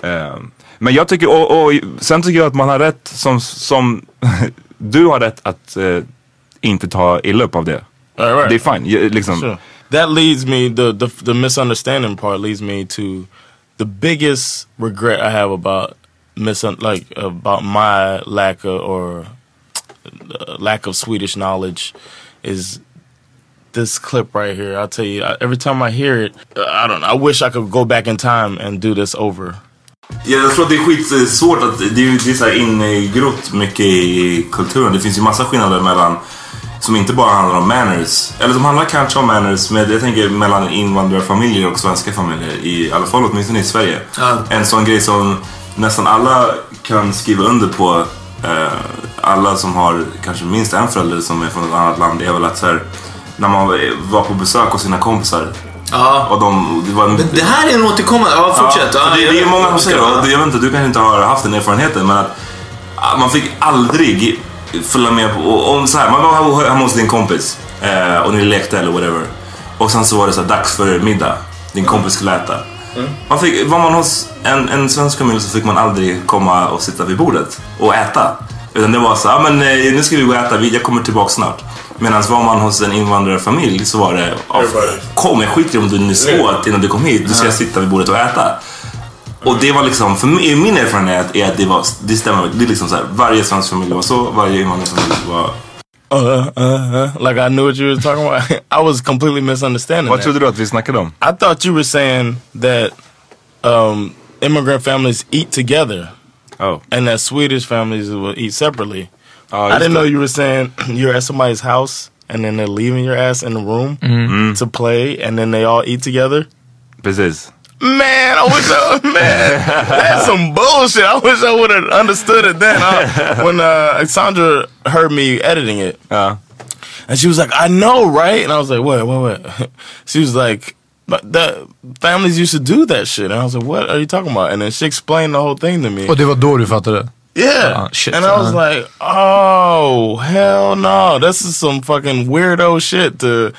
Eh, men jag tycker, och, och sen tycker jag att man har rätt som, som du har rätt att eh, inte ta illa upp av det. Right, right. Det är fine. ju- Liksom. Sure. That leads me the, the the misunderstanding part leads me to the biggest regret I have about misun like about my lack of or uh, lack of Swedish knowledge is this clip right here. I'll tell you I, every time I hear it, uh, I don't know. I wish I could go back in time and do this over. Jag tror att det är skitsvårt att det är, det är så här ingrott mycket i kulturen. Det finns ju massa skillnader mellan som inte bara handlar om manners. Eller som handlar kanske om manners, men jag tänker mellan invandrarfamiljer och svenska familjer. I alla fall åtminstone i Sverige. Ja. En sån grej som nästan alla kan skriva under på. Eh, alla som har kanske minst en förälder som är från ett annat land. är väl att så här, när man var på besök hos sina kompisar. Ja. Och de, det var en, Det här är en återkommande... Ja, fortsätt. Ja, det, det är många som säger det. och Jag vet inte, du kanske inte har haft den erfarenheten men att ah, man fick aldrig följa med på, om så här, man var hemma hos din kompis eh, och ni lekte eller whatever. Och sen så var det så här, dags för middag. Din kompis skulle äta. Man fick, var man hos en, en svensk familj så fick man aldrig komma och sitta vid bordet och äta. Utan det var så, ja men eh, nu ska vi gå och äta, jag kommer tillbaka snart. Medan var man hos en invandrarfamilj så var det, kom jag skiter om du nyss åt innan du kom hit, du ska sitta vid bordet och äta. Och det var liksom, för mig, min erfarenhet är att det var, det stämmer, det är liksom så här, varje svensk familj var så, varje invandrarfamilj var Uh, uh, uh, like I knew what you were talking about. I was completely misunderstanding. Vad that. trodde du att vi snackade om? I thought you were saying that um, immigrant families eat together Oh. and that Swedish families will eat separately. Ja, I didn't know you were saying you're at somebody's house and then they're leaving your ass in the room Mm. to play and then they all eat together. Precis. Man, I wish I man, that's some bullshit. I wish I would have understood it then. huh? when uh, Sandra heard me editing it, Ja. and she was like, "I know, right?" And I was like, "What? What? What?" She was like, "But the families used to do that shit." And I was like, "What are you talking about?" And then she explained the whole thing to me. Och det var då du fattade? Yeah. Shit. And I was like, oh, hell no. This is some fucking weirdo shit to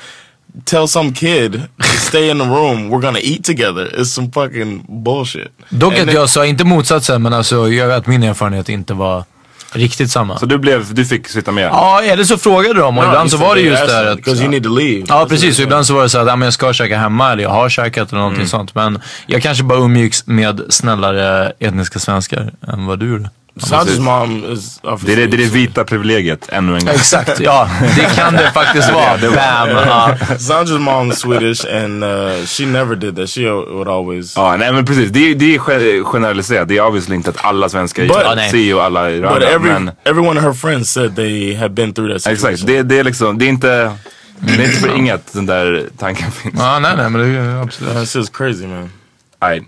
tell some kid to stay in the room. We're gonna eat together. It's some fucking bullshit. Dock And att jag sa, inte motsatsen, men alltså jag vet att min erfarenhet inte var riktigt samma. Så du, blev, du fick sitta med? Ja, eller så frågade de och No, ibland så var det just där att... Because you need to leave. Ja precis, och ibland så var det så att ja, men jag ska käka hemma eller jag har käkat eller någonting sånt. Men jag kanske bara umgicks med snällare etniska svenskar än vad du gjorde. Sandra's mom is Det är det, det är det vita privilegiet ännu en gång. Exakt, ja. Det kan det faktiskt vara. Bam! Ja. Sandra's mom's Swedish and uh, she never did that. She would always... Ja, nej men precis. Det är, det är ge- generaliserat. Det är obviously inte att alla svenskar But- nej. si och alla är But every, Men every one of her friends said they had been through that situation. exakt, det, det är liksom, det är inte, det är inte för inget den där tanken finns. ja, nej nej men det är absolut. That's just crazy, man. Alright,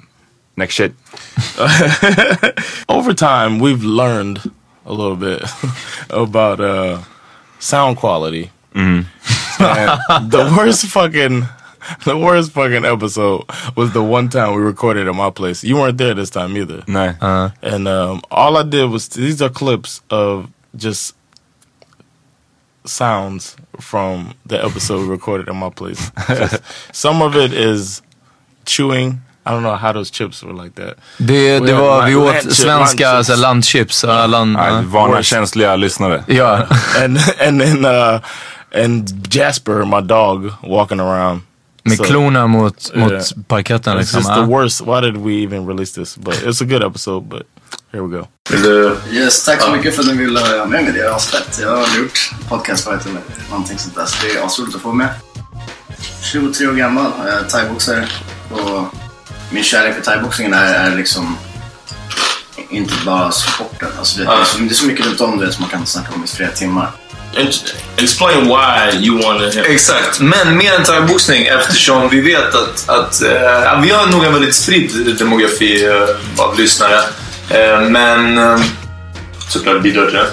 next shit. Over time, we've learned a little bit about uh, sound quality. And the worst fucking, the worst fucking episode was the one time we recorded at my place. You weren't there this time either. Nej. And um, all I did was these are clips of just sounds from the episode we recorded at my place. Just- some of it is chewing. I don't know how those chips were like that. Det, det var, vi åt land- svenska landchips. så här, landchips. Nej, ja. varna känsliga lyssnare. ja. and and then uh, and Jasper, my dog, walking around. Med So, klorna mot, mot Yeah. parketten It's liksom. just ja. the worst. Why did we even release this? But it's a good episode. But Here we go. Yes, tack så mycket för att ni ville ha med mig. Det är asfett. Jag har gjort podcast förut eller någonting sånt där. Så det är asroligt att få med. 23 år gammal, thaiboxare. Och min kärlek för thaiboxningen är, är liksom inte bara sporten. Alltså det, det, är så, det är så mycket runt om det som man kan snacka om i flera timmar. Explain why you wanted him. Exakt, men mer än thaiboxning eftersom vi vet att, att eh, vi har nog en väldigt spridd demografi eh, av lyssnare. Eh, men eh, såklart bidrar till det.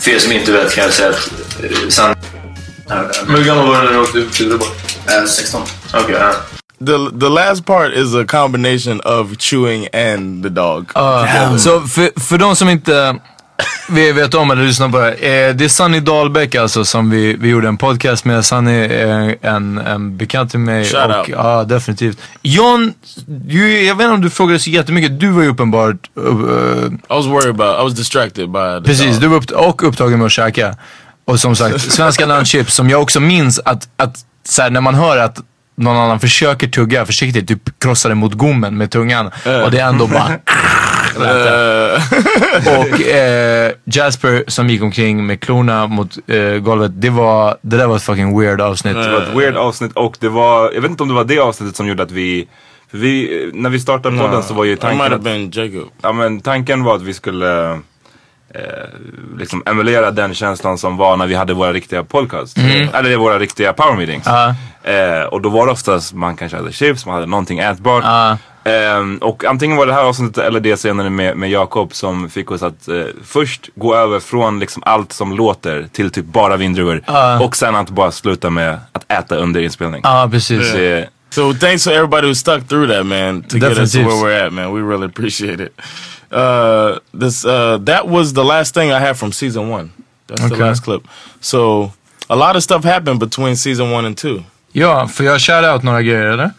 För er som inte vet kan jag säga att eh, San... Men hur gammal var du när du åkte ut till Göteborg? Eh, 16. Okej, ja. The the last part is a combination of chewing and the dog. Ja, så för, för de som inte vi vet om eller lyssnar på det. Eh, det är Sunny Dahlbäck alltså som vi, vi gjorde en podcast med. Sunny är en, en bekant till mig. Shout och, out. Ja, definitivt. John, du, jag vet inte om du frågade så jättemycket. Du var ju uppenbart... Uh, I was worried about. I was distracted by the precis, dog. du var upp, och upptagen med att käka. Och som sagt, svenska landchips som jag också minns att, att så här, när man hör att någon annan försöker tugga försiktigt, du krossar det mot gommen med tungan. Och det är ändå bara... Uh, Och eh, Jasper som gick omkring med klorna mot eh, golvet. Det, var, det där var ett fucking weird avsnitt. Det var ett weird avsnitt och det var, jag vet inte om det var det avsnittet som gjorde att vi, för vi när vi startade podden så var ju I might tanken have att, been Jacob. ja, men tanken var att vi skulle eh, liksom emulera den känslan som var när vi hade våra riktiga podcasts. Eller våra riktiga power meetings. Ja. Eh, och då var det oftast man kanske hade chips, man hade någonting ätbart. Ja. Ehm, och antingen var det här avsnittet eller det senare med, med Jakob som fick oss att eh, först gå över från liksom allt som låter till typ bara vindruvor. Och sen att bara sluta med att äta under inspelning. Ja, precis. Det, So thanks to everybody who stuck through that, man, to get us to where we're at, man. We really appreciate it. Uh, this uh, that was the last thing I had from season one. That's the Okay. last clip. So a lot of stuff happened between season one and two. Ja, får jag shout out några grejer eller?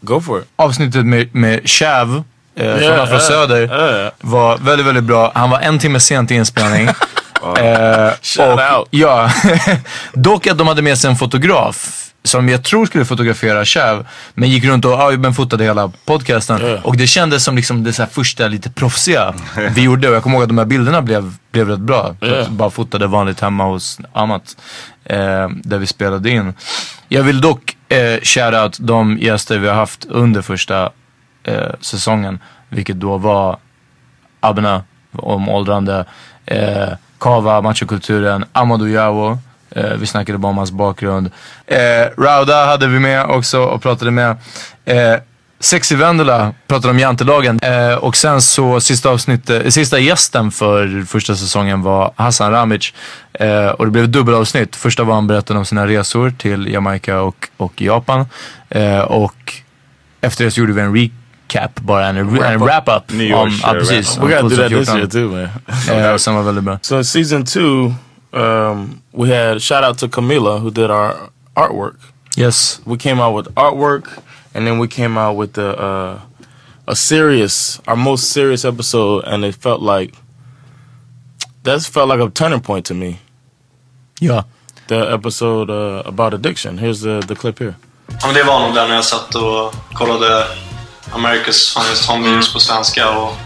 Go for it. Avsnittet med, med Chav eh, från Ja, Afro ja, Söder ja. var väldigt, väldigt bra. Han var en timme sent i inspelning. eh, Shout och, out. Ja, dock att de hade med sig en fotograf som jag tror skulle fotografera Chav. Men gick runt och ja, men fotade hela podcasten. Ja. Och det kändes som liksom det så här första lite proffsiga vi gjorde. Och jag kommer ihåg att de här bilderna blev, blev rätt bra. Ja. Bara fotade vanligt hemma hos Amat. Eh, där vi spelade in. Jag vill dock eh, shoutout de gäster vi har haft under första eh, säsongen. Vilket då var Abena om åldrande, eh, Kava, machokulturen, Amadou Yawo. Eh, vi snackade bara om hans bakgrund. Eh, Rauda hade vi med också och pratade med. Eh, Sexy Vendela pratade om jantelagen. Eh, och sen så sista avsnittet, eh, sista gästen för första säsongen var Hassan Ramic. Eh, och det blev ett dubbelavsnitt. Första var han berättade om sina resor till Jamaica och, och Japan. Eh, och efter det så gjorde vi en recap, bara en, en Wrap-up. York om, ja, precis. We gotta do that this 2014. year too, man. Eh, och sen var väldigt bra. So season two, um, we had shout out to Camila who did our artwork. Yes. We came out with artwork, and then we came out with the uh, a serious, our most serious episode, and it felt like that felt like a turning point to me. Yeah. The episode uh, about addiction. Here's the the clip here. Ja, men det var nog där när jag satt och kollade America's Funniest Home Videos på svenska. Och,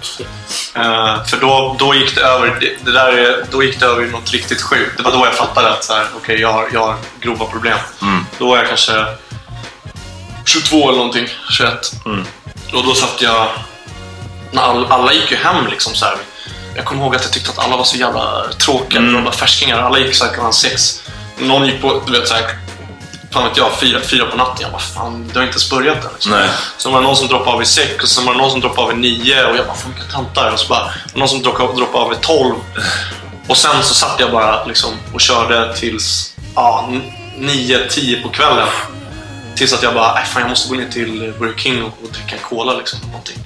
eh, för då, då gick det över det, där, är- då gick det över i något riktigt sjukt. Det var då jag fattade att så här, okej, jag, har, jag har grova problem. Då var jag kanske 22 eller någonting, 21. Och då satt jag... All, alla gick ju hem liksom så här. Jag kommer ihåg att jag tyckte att alla var så jävla tråkiga. De var färskingar. Alla gick såhär klockan sex. Någon gick på, du vet såhär, fan vet jag, fyra, fyra på natten. Jag bara, fan, det har inte ens börjat än. Liksom. Nej. Sen var det någon som droppade av i sex och sen var det någon som droppade av i nio och jag bara, fan vilka tantar. Och så bara, någon som droppade, droppade av i tolv. Och sen så satt jag bara liksom och körde tills ja, nio, tio på kvällen. Tills att jag bara, nej fan jag måste gå ner till Burger King och, och dricka en cola liksom. Någonting.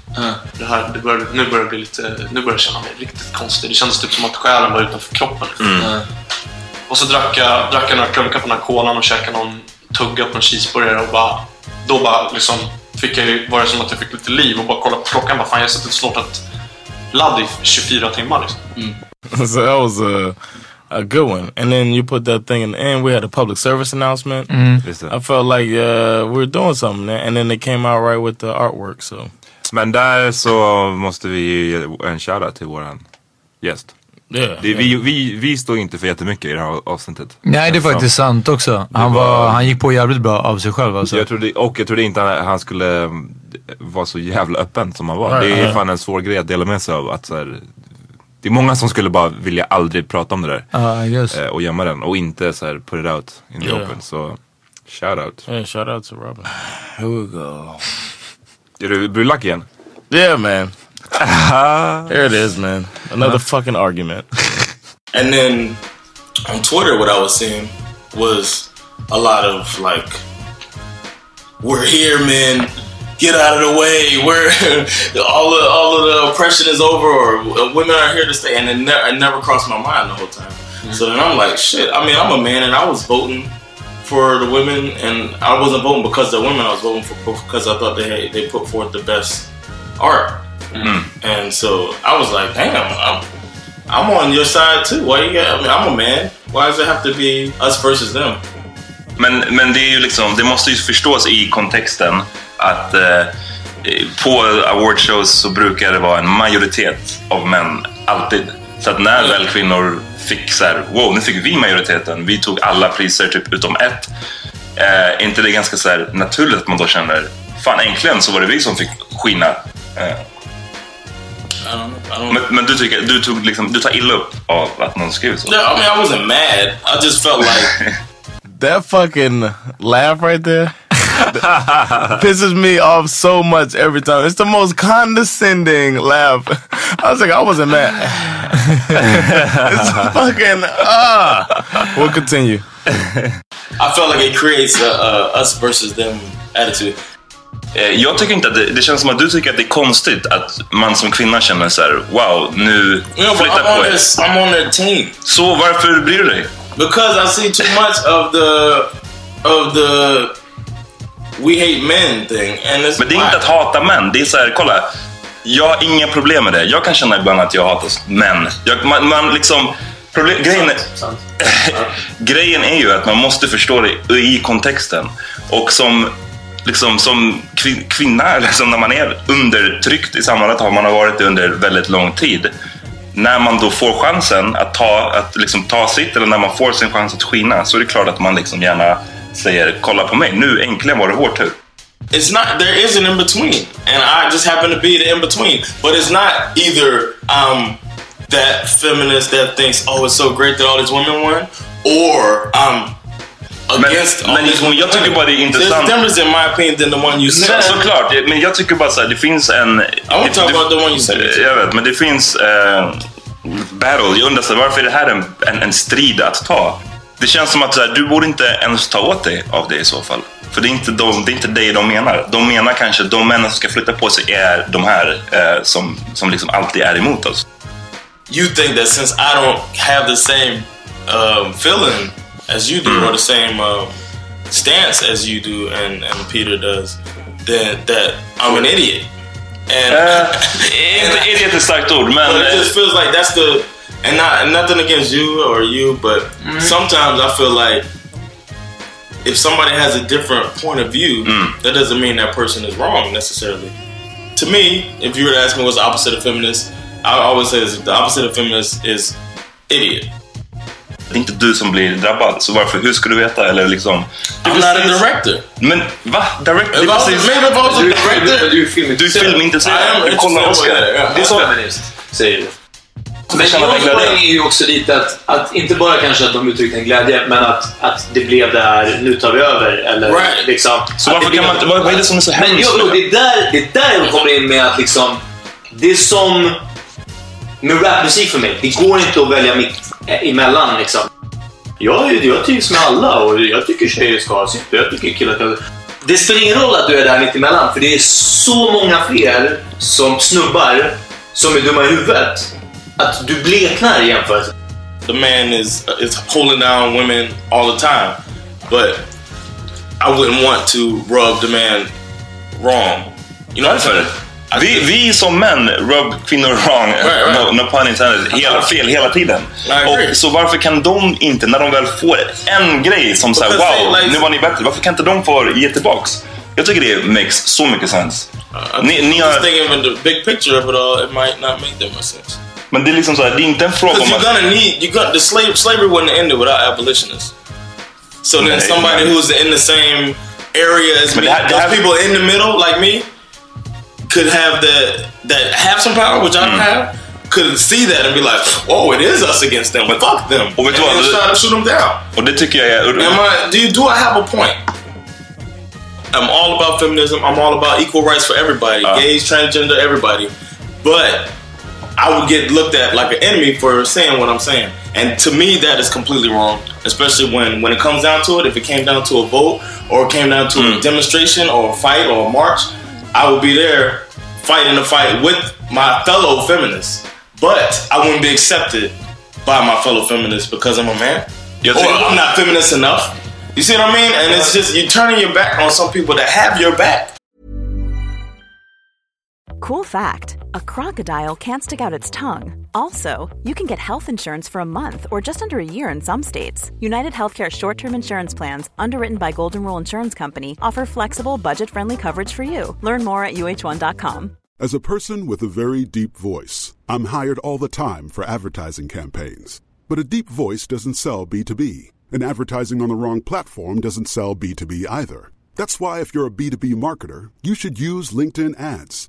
Det här, det börjar, nu börjar det bli lite, nu börjar jag känna mig riktigt konstig. Det kändes typ som att själen var utanför kroppen. Liksom. Och så drack jag, drack jag några klunkar på den här kolan och käkade någon tugga på en cheeseburgare och bara, då bara liksom fick jag, var det som att jag fick lite liv och bara kollade på klockan. Bara, fan jag har suttit och snortat ladd i 24 timmar liksom. so that was a a good one. And then you put that thing in the end. We had a public service announcement. Det. I felt like uh, we were doing something and then they came out right with the artwork. So Men där så måste vi ge en shoutout till våran gäst. Yeah. Det, vi, vi, vi står inte för jättemycket i det här avsnittet. Nej, det är faktiskt sant också. Han, var, han gick på jävligt bra av sig själv alltså. Jag trodde, och jag trodde inte han, han skulle mm, vara så jävla öppen som han var. Nej, det är nej. fan en svår grej att dela med sig av. Att, så här, det är många som skulle bara vilja aldrig prata om det där. Eh, och gömma den och inte så här put it out in the Yeah. open. Så shout out. Yeah, shout out to Robin. Here we go. Är du, blir du lack igen? Yeah, man. Here it is, man. Another fucking argument. And then on Twitter, what I was seeing was a lot of like, "We're here, men. Get out of the way. We're all of all of the oppression is over, or women are here to stay." And it, ne- it never crossed my mind the whole time. Mm-hmm. So then I'm like, "Shit." I mean, I'm a man, and I was voting for the women, and I wasn't voting because they're women. I was voting for because I thought they had, they put forth the best art. Mm. And so I was like, "Damn, I'm." I'm on your side too. Why you got? I mean, I'm a man. Why does it have to be us versus them? Men, men det är ju liksom, det måste ju förstås i kontexten att eh, på awardshows så brukar det vara en majoritet av män, alltid. Så att när väl kvinnor fick så här, wow, nu fick vi majoriteten, vi tog alla priser typ utom ett. Eh, är inte det ganska så här naturligt att man då känner, fan äntligen så var det vi som fick skina. Eh, I don't know. I don't men, men du tycker, du tog liksom, du tar illa upp av att någon skrev så? No, I mean, I wasn't mad. I just felt like That fucking laugh right there pisses me off so much every time. It's the most condescending laugh. I was like, I wasn't mad. it's fucking ah. We'll continue. I felt like it creates a, a us versus them attitude. Eh, Jag tycker inte att det, det känns som att du tycker att det är konstigt att man som kvinna känner så här: wow, nu You know, but flytta I'm på er. I'm on their team Så varför bryr du dig? because I see too much of the of the we hate men thing, and it's Men det är inte att hata män. Det är så här, kolla. Jag har inga problem med det. Jag kan känna ibland att jag hatar män. Jag, man, man liksom... Problem, grejen, är, grejen är ju att man måste förstå det i kontexten. Och som, liksom, som kvin, kvinna, liksom när man är undertryckt i samhället, har man har varit det under väldigt lång tid. När man då får chansen att ta, att liksom ta sitt, eller när man får sin chans att skina, så är det klart att man liksom gärna säger kolla på mig, nu äntligen var det vår tur. it's not there is an in between and i just happen to be the in between but it's not either um that feminist that thinks oh it's so great that all these women won or um against men these liksom, jag tycker bara det är There's intressant. difference in my opinion than the one you said såklart, men jag tycker bara så här, det finns en... wanna talk about the one you said. Jag vet, men det finns eh, battle. Jag undrar så varför är det här en, en, en strid att ta? Det känns som att så här, du borde inte ens ta åt dig av det i så fall. För det är inte, de, det är inte det de menar. De menar kanske att de männen som ska flytta på sig är de här eh, som, som liksom alltid är emot oss. you think that since i don't have the same um, feeling as you do or mm. the same um, stance as you do and, and peter does then that i'm an idiot. And uh, Inte idiot är ett starkt ord, men... But it just feels like that's the and not and nothing against you or you, but mm-hmm. sometimes I feel like if somebody has a different point of view, mm. that doesn't mean that person is wrong necessarily. To me, if you were to ask me what's the opposite of feminist, I always say is the opposite of feminist is idiot. Det är inte du som blir drabbad, så varför, hur ska du veta? Eller liksom... I'm not a director. Men va? Director? Was, maybe if I was a director, Du är filmintresserad. Du kollar Oscar. Det är så... feminist, säger du. Men glad. poäng är ju också lite att, att inte bara kanske att de uttryckte en glädje, men att, att det blev det här, nu tar vi över. Eller Right. liksom, Så varför det kan man inte- vad- vad är det som är så Men hemskt med jo, det, är där, det är där jag kommer in med att liksom, det är som med rapmusik för mig. Det går inte att välja mitt eh, emellan liksom. Jag, jag trivs med alla och jag tycker tjejer ska ha sitt och jag tycker killar ska Det spelar ingen roll att du är där mittemellan för det är så många fler som snubbar som är dumma i huvudet. Att du bleknar i jämförelse. the man is is holding down women all the time, but I wouldn't want to rub the man wrong. You know what I'm saying? Vi, vi som män rub kvinnor wrong, Right, right. No, no pun intended, hela, fel hela tiden. Och, så varför kan de inte, när de väl får en grej som säger wow, nu var ni bättre. Varför kan inte de få ge tillbaks? Jag tycker det makes så mycket sens. Uh, Ni- ni har- thinking of the big picture of it all, it might not make that much sense. Men det är liksom så här, det är inte en fråga om you're att... gonna need you got the slave slavery wouldn't end it without abolitionists. So then Nej, somebody who's in the same area as Men me, det här- det those här- people in the middle like me, could have the that have some power, which I Mm. don't have, could see that and be like, oh, it is us against them. But fuck them. Och vet du and vad? try to shoot them down. Och det tycker jag är... Am I? Do you do I have a point? I'm all about feminism. I'm all about equal rights for everybody, gays, transgender, everybody. But I would get looked at like an enemy for saying what I'm saying, and to me that is completely wrong. Especially when when it comes down to it, if it came down to a vote or it came down to a demonstration or a fight or a march, I would be there fighting the fight with my fellow feminists. But I wouldn't be accepted by my fellow feminists because I'm a man. Jag or I'm not feminist enough. You see what I mean? And it's just you're turning your back on some people that have your back. Cool fact a crocodile can't stick out its tongue. Also, you can get health insurance for a month or just under a year in some states. United Healthcare short term insurance plans, underwritten by Golden Rule Insurance Company, offer flexible, budget friendly coverage for you. Learn more at uh1.com. As a person with a very deep voice, I'm hired all the time for advertising campaigns. But a deep voice doesn't sell B2B, and advertising on the wrong platform doesn't sell B2B either. That's why, if you're a B2B marketer, you should use LinkedIn ads.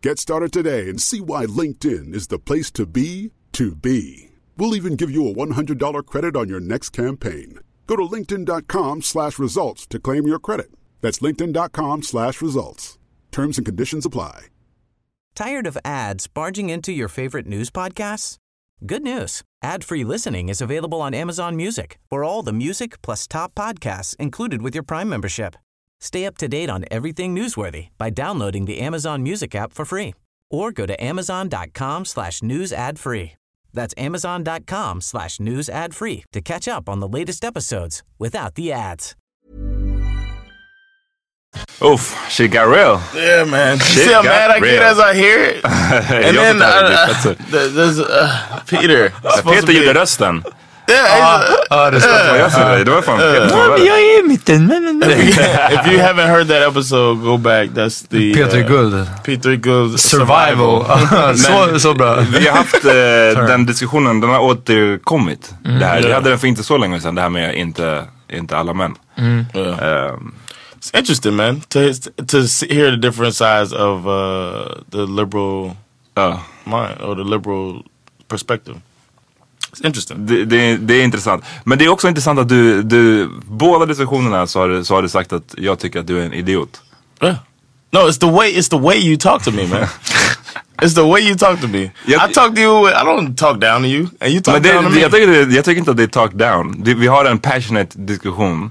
Get started today and see why LinkedIn is the place to be to be. We'll even give you a $100 credit on your next campaign. Go to linkedin.com slash results to claim your credit. That's linkedin.com slash results. Terms and conditions apply. Tired of ads barging into your favorite news podcasts? Good news. Ad-free listening is available on Amazon Music for all the music plus top podcasts included with your Prime membership. Stay up to date on everything newsworthy by downloading the Amazon Music app for free or go to amazon.com slash news ad free. That's amazon.com slash news ad free to catch up on the latest episodes without the ads. Oof, shit got real. Yeah, man. You Shit see how got mad I real. get as I hear it? And Jag then förstår det, uh, there's uh, Peter. supposed to Peter be- gjorde rösten. Yeah, Ja, det ska jag det var fan jag är i mitten. if you haven't heard that episode, go back. That's the Peter uh, Guld. Peter Guld Survival. så, så bra. Vi har haft eh, den diskussionen, den har återkommit. Mm. det här. Vi hade den för inte så länge sedan, det här med inte, inte alla män. Mm. Ehm, It's interesting, man, to to see, hear the different sides of uh, the liberal ja. mind or the liberal perspective. Interesting. Det, det, det är intressant. Men det är också intressant att du, du båda diskussionerna så har, du, så har du sagt att jag tycker att du är en idiot. Yeah. No, it's the way it's the way you talk to me, man. it's the way you talk to me. I talk to you. I don't talk down to you, and you talk det, down to me. jag, tycker jag tycker inte att det är talk down. Vi har en passionate diskussion.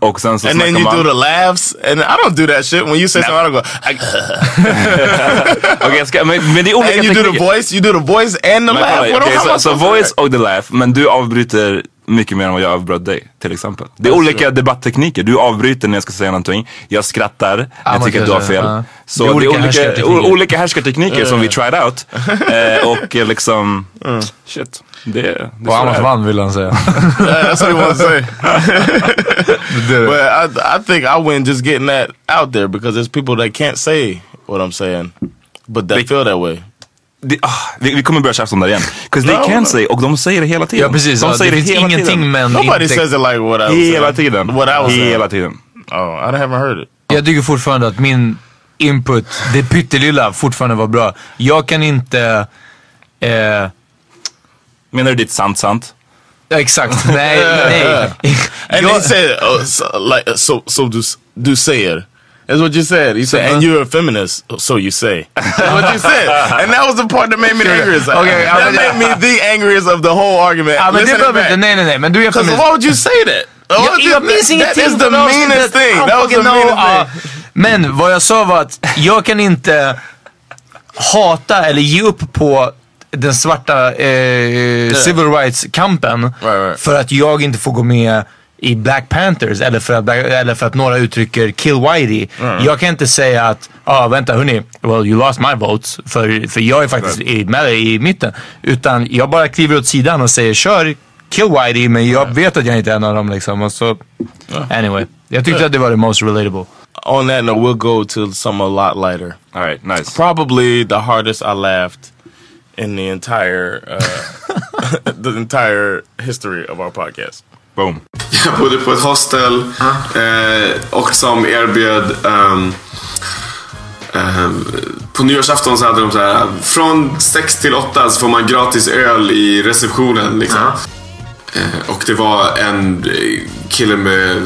Och sen så and then you man... do the laughs, and I don't do that shit. When you say something, I don't go. I, jag ska, men, men det är olika and you do the tekniker. voice. You do the voice and the Men laugh. kolla, I så, supposed to voice och the laugh, men du avbryter mycket mer än vad jag avbröt dig till exempel. Det är olika debatttekniker. Du avbryter när jag ska säga någonting. Jag skrattar när jag tycker att du har fel. ja. Så Det är det är olika olika, härskartekniker. olika härskartekniker som vi tried out. Eh, och eh, liksom, shit. Det, det är Och annars vann vill han säga. That's what he wants to say. but I, I think I win just getting that out there because there's people that can't say what I'm saying, but that feel that way. Det, ah, vi, vi kommer börja tjafsa om det igen. 'Cause they No, can no. say, och de säger det hela tiden. Ja, precis. De Ja, säger det det, finns hela ingenting tiden. men Nobody inte... says it like what I was Hela saying. tiden. What I was saying. Hela tiden. Oh, I haven't heard it. Jag tycker fortfarande att min input, det pyttelilla, fortfarande var bra. Jag kan inte... Eh, Menar du ditt sant sant? ja, exakt, nej, nej. And Jag- they said, uh, so, like, so, so do say it. That's what you said. You said, and you're a feminist, so you say. That's what you said. And that was the part that made me the angriest. Okay, that made me the angriest of the whole argument. Ja, men det behöver inte, nej nej nej. Men du är Because feminist. why would you say that? Why Jag, jag minns that- ingenting That is the meanest thing. That was the meanest thing. Men vad jag sa var att jag kan inte hata eller ge upp på den svarta eh, civil rights-kampen för att jag inte får gå med i Black Panthers eller för att, eller för att några uttrycker kill Whitey. Mm. Jag kan inte säga att, ja ah, vänta hörni, well you lost my votes. För, för jag är faktiskt i, med i mitten. Utan jag bara kliver åt sidan och säger kör kill Whitey men jag vet att jag inte är en av dem liksom. Och så, anyway. Jag tyckte att det var det most relatable. On that note, we'll go to some a lot lighter. All right, nice. Probably the hardest I laughed in the entire uh, the entire history of our podcast. Boom. Jag bodde på ett hostel eh, och som erbjöd ehm, på nyårsafton så hade de så här från 6 till 8 så får man gratis öl i receptionen. Liksom. Eh, och det var en kille med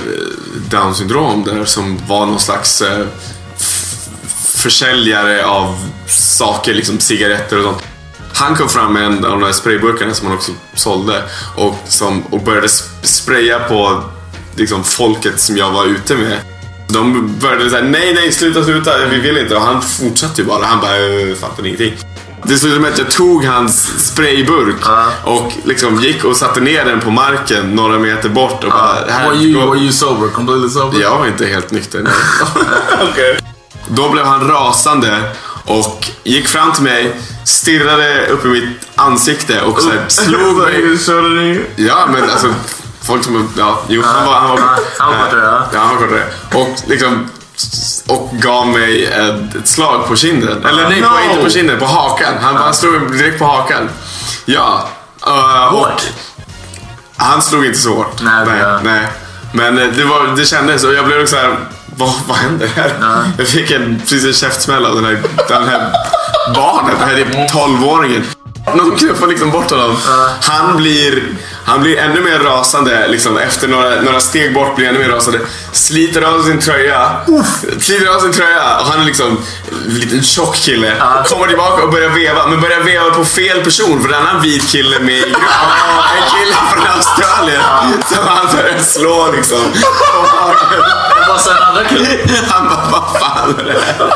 down syndrom där som var någon slags eh, försäljare av saker, liksom cigaretter och sånt. Han kom fram med en av de där sprayburkarna som han också sålde och, som, och började sp- spraya på liksom, folket som jag var ute med. De började säga nej, nej, sluta, sluta, vi vill inte. Och han fortsatte ju bara. Han bara, "Jag fattar ingenting. Det slutade med att jag tog hans sprayburk och liksom gick och satte ner den på marken några meter bort och bara... Were you, were you sober? Completely sober? Jag var inte helt nykter. nej. Då blev han rasande och gick fram till mig, stirrade upp i mitt ansikte och så här slog mig. Ja, men alltså folk som... Ja, jo, han var... Han var, Han var kortare, ja. han var kortare. Och liksom... Och gav mig ett, ett slag på kinden. Eller nej, på, No. inte på kinden, på hakan. Han bara slog mig direkt på hakan. Ja. Uh, hårt? Han slog inte så hårt. Nej, nej. Men eh, det, var, det kändes och jag blev så här. Vad, vad händer här? Jag fick en, precis en käftsmäll av den här, den här barnet, den här typ 12-åringen. De knuffar liksom bort honom. Han blir, han blir ännu mer rasande. Liksom, efter några, några steg bort blir han ännu mer rasande. Sliter av sin tröja. Sliter av sin tröja. Och han är liksom en liten tjock kille. Kommer tillbaka och börjar veva. Men börjar veva på fel person. För det är en annan vit kille med i gruppen. En kille från Australien. Som han börjar slå liksom. Vad sa den andra killen? Han bara, vad fan är det här?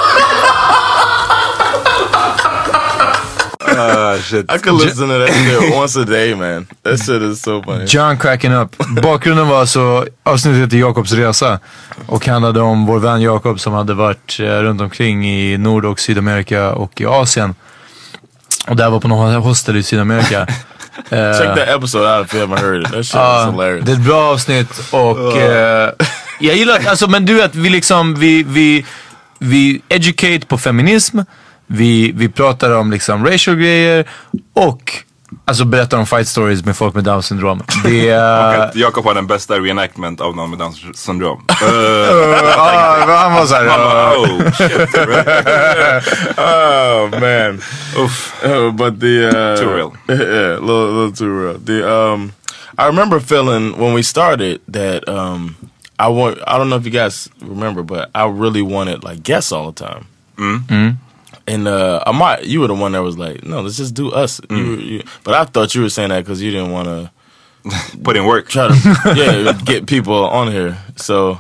Ah, shit. I could listen to that shit once a day, man. That shit is so funny. John cracking up. Bakgrunden var så, avsnittet heter Jakobs resa och handlade om vår vän Jakob som hade varit eh, runt omkring i Nord och Sydamerika och i Asien. Och där var på någon hostel i Sydamerika. Eh, Check that episode out if you haven't heard it. That shit Ja, is hilarious. Det är ett bra avsnitt och eh, jag gillar alltså men du vet, vi liksom, vi, vi, vi educate på feminism, vi, vi pratar om liksom racial grejer och alltså berättar om fight stories med folk med down syndrom. Det är... Att Jakob har den bästa reenactment av någon med Downs syndrom. Ja, han var såhär... Bara, oh shit. oh man. Oof. Uh, but the uh, Too real. yeah, a little, little too real. The um, I remember feeling when we started that um, I want. I don't know if you guys remember, but I really wanted like guests all the time. Mm. And uh, I you were the one that was like, no, let's just do us. You, were- you, but I thought you were saying that because you didn't want to put in work. Try to yeah get people on here. So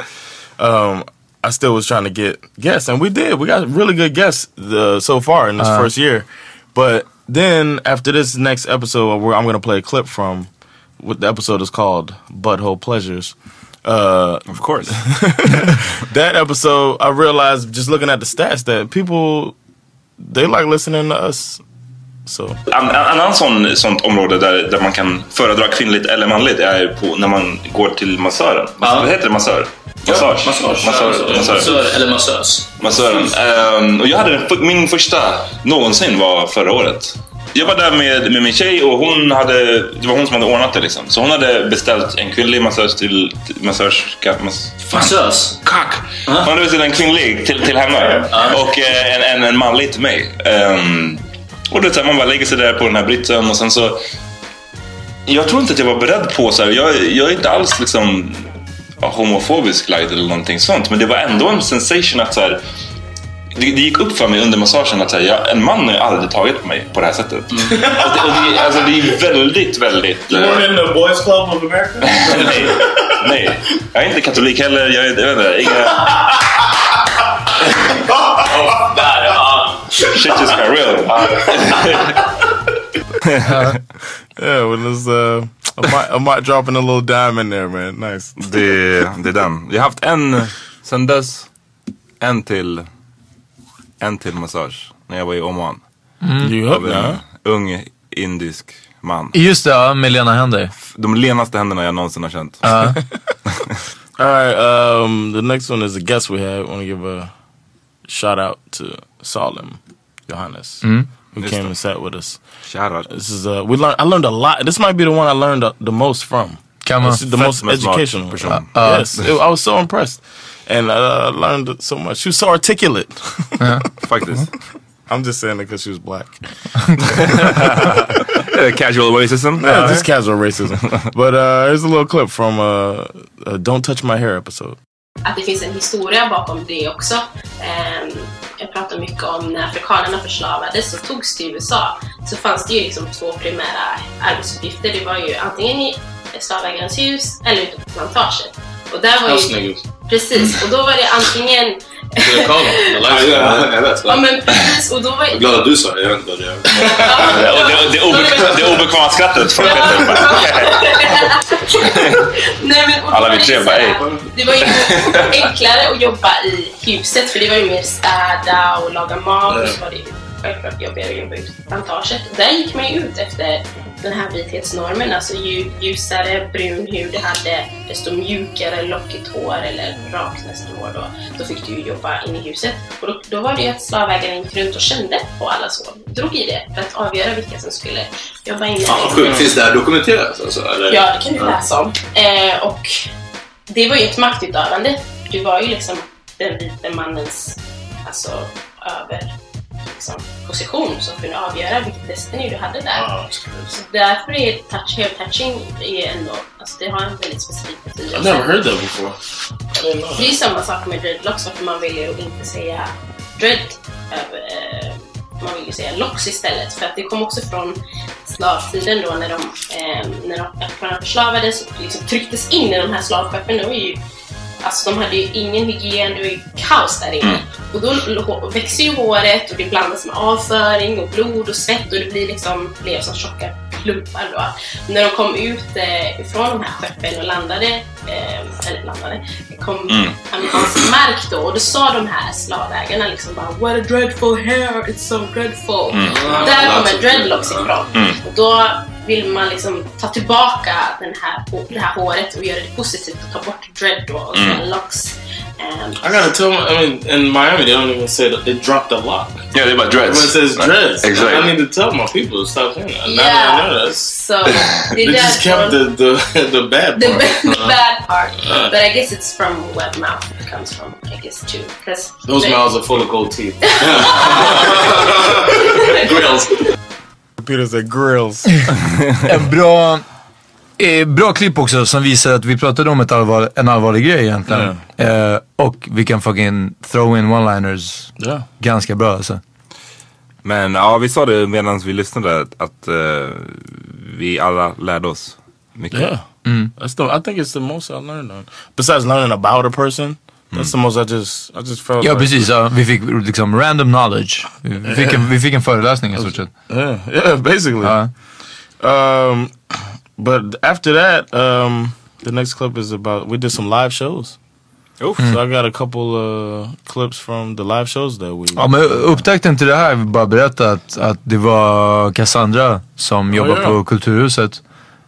um, I still was trying to get guests, and we did. We got really good guests uh, so far in this Uh. first year. But then after this next episode, where I'm going to play a clip from, what the episode is called "Butthole Pleasures." Uh, of course. that episode, I realized just looking at the stats that people they like listening to us. So En, en annan sån, sånt område där, där man kan föredra kvinnligt eller manligt är på, när man går till massören. Massör, Vad heter det? Massör? Massage? massage. Massör, Massör. massör. Eller massös. Massören. Ehm, och jag hade min första någonsin var förra året. Jag var där med, med min tjej och hon hade, det var hon som hade ordnat det liksom. Så hon hade beställt en kvinnlig massös till, massörska... Mass, fan. Massös? Kack! Hon hade beställt en kvinnlig till, till henne och eh, en, en, en manlig till mig. Ehm, och så här, man bara lägger sig där på den här britsen och sen så... Jag tror inte att jag var beredd på så här, jag, jag är inte alls liksom homofobisk lagd eller någonting sånt. Men det var ändå en sensation att så här, det, det, gick upp för mig under massagen att säga, en man har ju aldrig tagit på mig på det här sättet. Mm. och det, och det, alltså, det är väldigt, väldigt... Du were in the boys club of America? nej, nej, jag är inte katolik heller. Jag, jag vet inte, inga... Shit just got real. yeah, well, uh, I, might, I might drop in a little dime in there man. Nice. Det, det är den. Vi har haft en sen dess. En till. En till massage. När jag var i Oman. Mm. Av en ung indisk man. Just det, ja, med lena händer. De lenaste händerna jag någonsin har känt. All right. Um, the next one is a guest we had. Want to give a shout out to Salim Johannes, Mm. who Just came that. and sat with us. Shout out. This is uh, we learned. I learned a lot. This might be the one I learned the, the most from. This is the Fett most educational. Uh, Uh, yes, it- I was so impressed, and uh, I learned so much. She was so articulate. Faktiskt. I'm just saying it because she was black. Casual racism. Yeah, just casual racism. but uh, here's a little clip from uh, a "Don't Touch My Hair" episode. att det finns en historia bakom det också. Ehm, jag pratar mycket om när afrikanerna förslavades och togs till USA så fanns det ju liksom två primära arbetsuppgifter. Det var ju antingen i slavägarens hus eller ute på plantagen. Och där var ju... Precis, och då var det antingen... Jag kallar dem. Ja, ja, jag vet. ja men precis, och då var Jag är glad att du sa det. Jag vet inte vad det är. Det, det, obekväma, det obekväma skrattet från Peter. Nej, men, och då Alla vi det tre bara, "Ey." Det var ju enklare att jobba i huset för det var ju mer städa och laga mat och så var det självklart jobbigare att jobba ute på plantaget. Där gick man ju ut efter den här vithetsnormen, alltså ju ljusare brun hud du hade, desto mjukare lockigt hår eller rakt nästan hår då, då fick du jobba in i huset. Och då, då var det ju att slavägaren gick runt och kände på alla sår, drog i det för att avgöra vilka som skulle jobba inne. Fan vad sjukt. Finns det här dokumenterat alltså? Eller? Ja, det kan du läsa om. Eh, och det var ju ett maktutövande. Du var ju liksom den vita mannens alltså, över liksom, position som kunde avgöra vilket destiny du hade där. Så därför är touch, hair touching är ändå, alltså, det har en väldigt specifik I've betydelse. never heard that before. Det är samma sak med dreadlocks, varför man väljer att inte säga dread. eh, Man vill ju säga locks istället, för att det kom också från slavtiden då när de, eh, när de förslavades och liksom trycktes in i de här slavskeppen. Det var ju, alltså de hade ju ingen hygien, det var ju kaos där inne. Och då växer ju håret och det blandas med avföring och blod och svett och det blir liksom, blev som tjocka klumpar då. När de kom ut eh, ifrån de här skeppen och landade, eh, eller landade, kom Mm. amerikansk mark då och då sa de här slavägarna liksom bara What a dreadful hair, it's so dreadful. Mm. Där kommer dreadlocks ifrån. Mm. Och då vill man liksom ta tillbaka den här, det här håret och göra det positivt och ta bort dread då och Mm. locks. Ehm, I gotta tell my, I mean, in Miami they don't even say that they dropped a lock. Yeah, they about dreads. Everyone says Right. dreads. Exactly. I need to tell my people to stop saying that. Now that I Yeah. know that. Så det They just kept the, the, the bad the, part. the Uh, bad part. Uh. But I guess it's from where mouth comes from, I guess too. 'Cause Those they- mouths are full of gold teeth. Grills. Peter said grills. En bra, eh, bra klipp också som visar att vi pratade om ett allvar, en allvarlig grej egentligen. Eh, och vi kan fucking throw in one-liners Ja. ganska bra alltså. Men ja, vi sa det medan vi lyssnade att eh, vi alla lärde oss mycket. Yeah. That's the. I think it's the most I learned on. Besides learning about a person, that's the most I just. I just felt. Ja like- precis, ja, vi fick liksom random knowledge. Vi fick en, vi fick en föreläsning i stort sett. Yeah, yeah, basically. Um, but after that, um, the next clip is about we did some live shows. Oof. So I got a couple uh, clips from the live shows that we. Ja men upptakten till det här, jag vill bara berätta att, att det var Cassandra som jobbar ja. på Kulturhuset.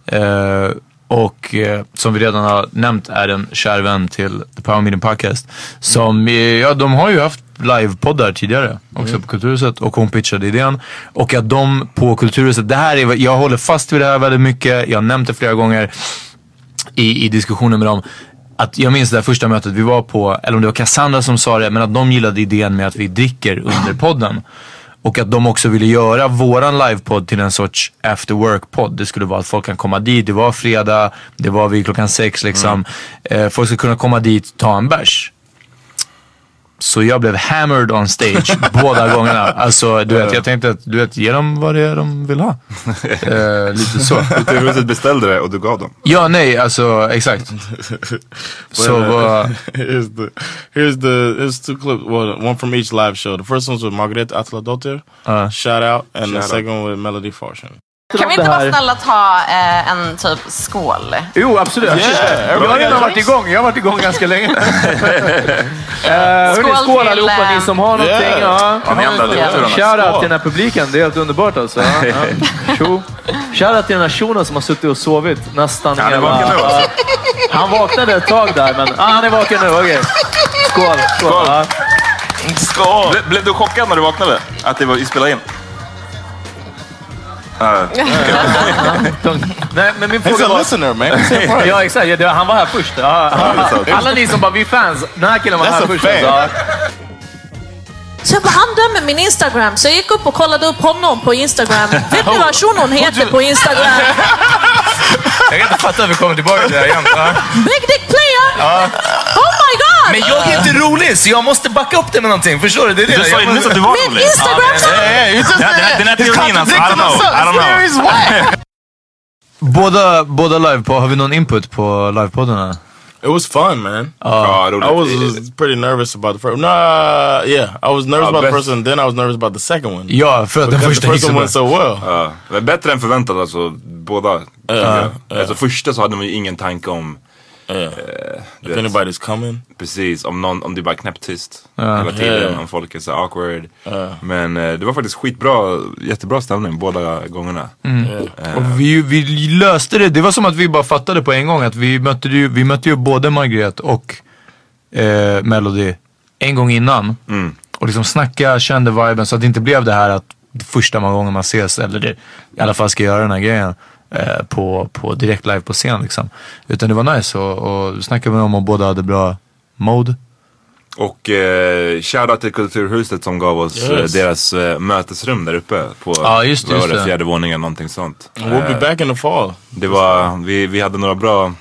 Eh, och eh, som vi redan har nämnt är en kär vän till The Power Meeting Podcast. Som, eh, ja de har ju haft livepoddar tidigare också Mm. på Kulturhuset och hon pitchade idén. Och att de på Kulturhuset, det här är, jag håller fast vid det här väldigt mycket, jag har nämnt det flera gånger i, i diskussioner med dem. Att jag minns det här första mötet vi var på, eller om det var Cassandra som sa det, men att de gillade idén med att vi dricker under podden. Och att de också ville göra våran livepodd till en sorts after work-podd. Det skulle vara att folk kan komma dit, det var fredag, det var vid klockan sex liksom. Eh, folk ska kunna komma dit, ta en bärs. Så jag blev hammered on stage båda gångerna. Alltså du vet, jag tänkte att du vet, ge dem vad det är de vill ha. Eh, lite så. Kulturhuset beställde det och du gav dem. Ja, nej, alltså exakt. Så vad... here's the here's the here's two clips. Well, one from each live show. The first one's with Margaret Atladotter. Uh. shout out, and the Shout out. second one with Melody Farshan. Kan vi inte vara snälla ta eh, en typ skål? Jo, absolut. Yeah, jag har redan varit igång. Jag har varit igång ganska länge. uh, Skål skål till, allihopa, eh, ni som har någonting. Yeah. Ja. Ja. Shoutout till den här publiken, det är helt underbart alltså. Ja. Shoutout till den här shunon som har suttit och sovit nästan Han är vaken nu, alltså. Han vaknade ett tag där, men ah, han är vaken nu. Okej. Skål. Skål. Skål. Ja. Skål! Ble, blev du chockad när du vaknade? Att det var vi spelade in? Uh, Nej, men min He's fråga a var... listener, man. He's. Ja, exakt. Ja, Han var här först. Ja, alla ni som bara, vi är fans. Den här killen var That's här först. Alltså. Så jag bara, han dömer min Instagram. Så jag gick upp och kollade upp honom på Instagram. Vet ni vad shunon heter på Instagram? Jag kan inte fatta hur vi kommer tillbaka till det här igen. Big Dick Player! Oh my god! Men jag är inte rolig så jag måste backa upp det med någonting. Förstår du? Det är det. Du sa ju nyss måste- att du var Min rolig. Instagram! Den här- Den här teorin alltså, I don't know. I don't know. Båda, båda live på, har vi någon input på livepoddarna? It was fun, man. Ja, I was, was pretty nervous about the first. Nah, yeah, I was nervous Ja, about the bäst. first one. Then I was nervous about the second one. Ja, för att den the first one went so well. Men bättre än förväntat alltså, båda. Ja, ja. Alltså första så hade man ju ingen tanke om Yeah. du If anybody's coming. Precis, om, någon, om det bara är knäpptyst Ja. hela tiden, Ja. om folk är så awkward. Ja. Men eh, det var faktiskt skitbra, jättebra stämning båda gångerna. Eh, Och vi, vi löste det. Det var som att vi bara fattade på en gång att vi mötte ju, vi mötte ju både Margret och eh, Melody en gång innan. Mm. Och liksom snacka, kände viben så att det inte blev det här att första gången man ses, eller det, i alla fall ska göra den här grejen eh, på, på direkt live på scen liksom. Utan det var nice och, och snackade med dem och båda hade bra mode. Och eh, shoutout till Kulturhuset som gav oss eh, Yes. deras eh, mötesrum där uppe på Ja, just just det. fjärde våningen, någonting sånt. We'll be Eh, back in the fall. Det var, vi, vi hade några bra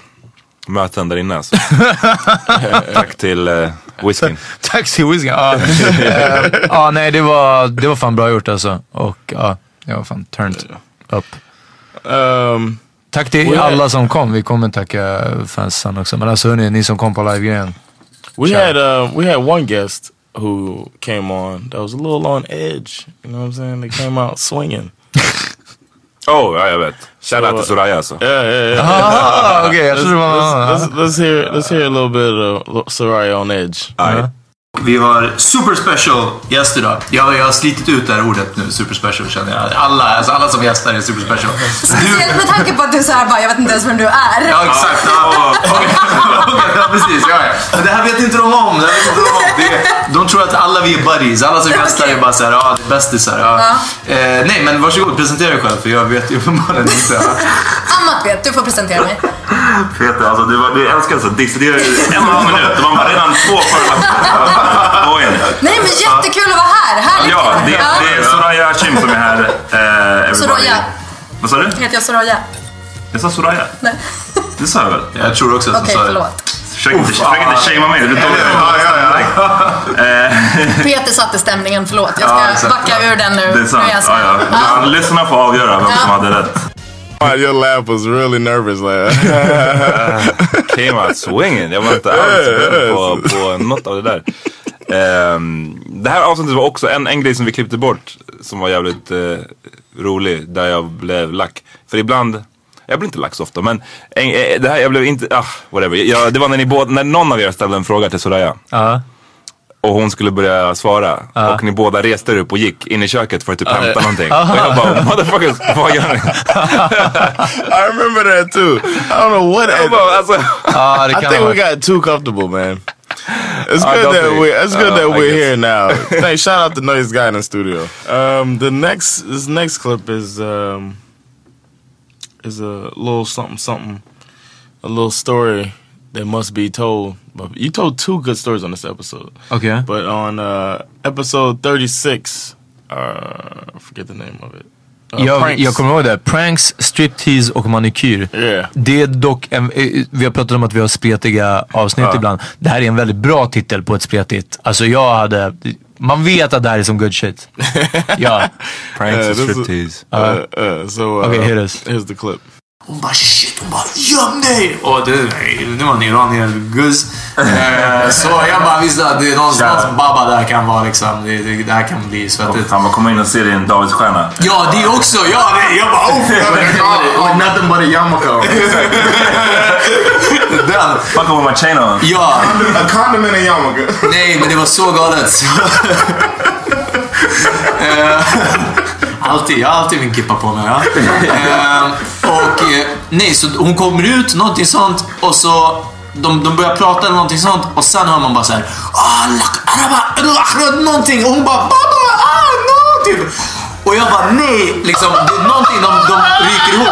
möten där inne alltså. Tack till eh, whiskyn. Tack till whiskyn. Ja, Eh, ja, nej det var, det var fan bra gjort alltså. Och ja, jag var fan turned up. Um, Tack till alla som kom. Vi kommer tacka fansen också. Men alltså hörni, ni som kom på live-grejen. we Ciao. had uh, we had one guest who came on that was a little on edge. You know what I'm saying? They came out swinging. Oh, ja jag vet. Shoutout Så- till Soraya alltså. Yeah, yeah, yeah. Ah, okej, jag let's, trodde det var- let's, let's, let's hear let's hear a little bit of Soraya on edge. Vi har super special gäst idag. Jag, jag har slitit ut det här ordet nu, super special känner jag. Alla, alltså alla som gästar är super special. Speciellt med tanke på att du såhär bara, jag vet inte ens vem du är. Ja, exakt. Ja, ja, precis. Ja, ja. Det här vet inte de om. Det här vet inte de, om. Det, de tror att alla vi är buddies. Alla som gästar är bara såhär, ja, det är bästisar. Ja. Eh, nej, men varsågod, presentera dig själv för jag vet ju uppenbarligen inte. Amat vet, du får presentera mig. Peter, alltså du, var, du älskar så diss. Det är en och en halv minut. Det var redan två in. Nej men jättekul att vara här, härligt. Ja, det, det är Soraya Hashim som är här. Eh. Soraya. Vad sa du? Heter jag Soraya? Jag sa Soraya. Nej. Det sa jag väl? Jag tror också Okej, förlåt. Försök inte, försök inte shamea mig. Det blir dåligt. Ja, ja, ja. Eh, Peter satte stämningen, förlåt. Jag ska Ja, backa ur den nu. Det är sant. Nu är jag ja. Ja. Lyssnarna får avgöra vem som hade rätt. Your laugh was really nervous. Like, Came out swinging. Jag var inte alls beredd på, på något av det där. Ehm, det här avsnittet var också en, en grej som vi klippte bort som var jävligt eh, rolig. Där jag blev lack. För ibland, jag blir inte lack så ofta men en, eh, det här, jag blev inte, ah whatever. Jag, det var när, ni båda, när någon av er ställde en fråga till Soraya. Ja. Och hon skulle börja svara. Och ni båda reste er upp och gick in i köket för att typ Ja. hämta någonting. Aha. Och jag bara, motherfuckers, vad gör ni? I remember that too. I don't know what. Jag bara, alltså, Ah, I think we got too comfortable, man. It's good that definitely. we. It's good Uh, that I we're here now. Thanks. Shout out to Noise Guy in the studio. Um, the next this next clip is um, is a little something something, a little story that must be told. But you told two good stories on this episode. Okay. But on uh, episode thirty six, uh, I forget the name of it. jag, pranks. jag kommer ihåg det. Pranks, striptease och manikyr. Yeah. Det är dock, en, eh, vi har pratat om att vi har spretiga avsnitt Ja. ibland. Det här är en väldigt bra titel på ett spretigt. Alltså jag hade, man vet att det här är som good shit. ja. Pranks Uh, och this is- striptease. Uh, uh, so uh, Okay, us. Here's the clip. Hon bara shit, hon bara göm dig! Och det, det var en iranier guzz. Eh, så jag bara visste att det är någon, någon baba där kan vara liksom, det, det, det här kan bli svettigt. Han bara kommer in och ser din Davidsstjärna. Ja, det också! Ja, det, jag bara oh! With nothing but a yarmulke. Den. Fuck with my chain on. Ja. A condom in a yarmulke. Nej, men det var så galet. Alltid, jag har alltid min kippa på mig. Ja. Ehm, och eh, nej, så hon kommer ut, någonting sånt och så de, de börjar prata eller någonting sånt och sen hör man bara såhär ah, araba, någonting och hon bara baba, ah, no, typ. Och jag bara nej, liksom, det är någonting de, de ryker ihop.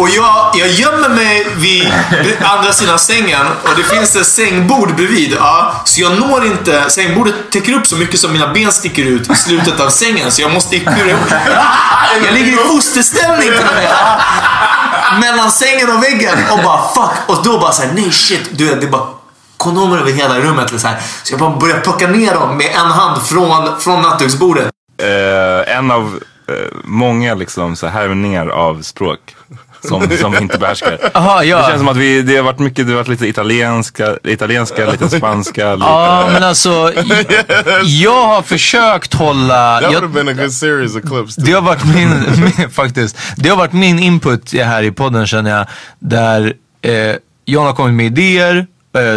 Och jag, jag gömmer mig vid andra sidan sängen och det finns ett sängbord bredvid. Ja, så jag når inte, sängbordet täcker upp så mycket som mina ben sticker ut i slutet av sängen så jag måste kura upp. Jag ligger i fosterställning till och med. Mellan sängen och väggen och bara fuck. Och då bara såhär, nej shit. Du vet, det är bara kondomer över hela rummet. Så, här. så jag bara börjar plocka ner dem med en hand från, från nattduksbordet. Uh, en av uh, många liksom så här härvningar av språk. Som, som inte behärskar. Aha, ja. Det känns som att vi, det har varit mycket, det har varit lite italienska, italienska lite spanska. Lite, Ja, men alltså jag, jag har försökt hålla... That would have been a good series of clips. det har varit min, min, faktiskt, det har varit min input här i podden känner jag. Där eh, John har kommit med idéer,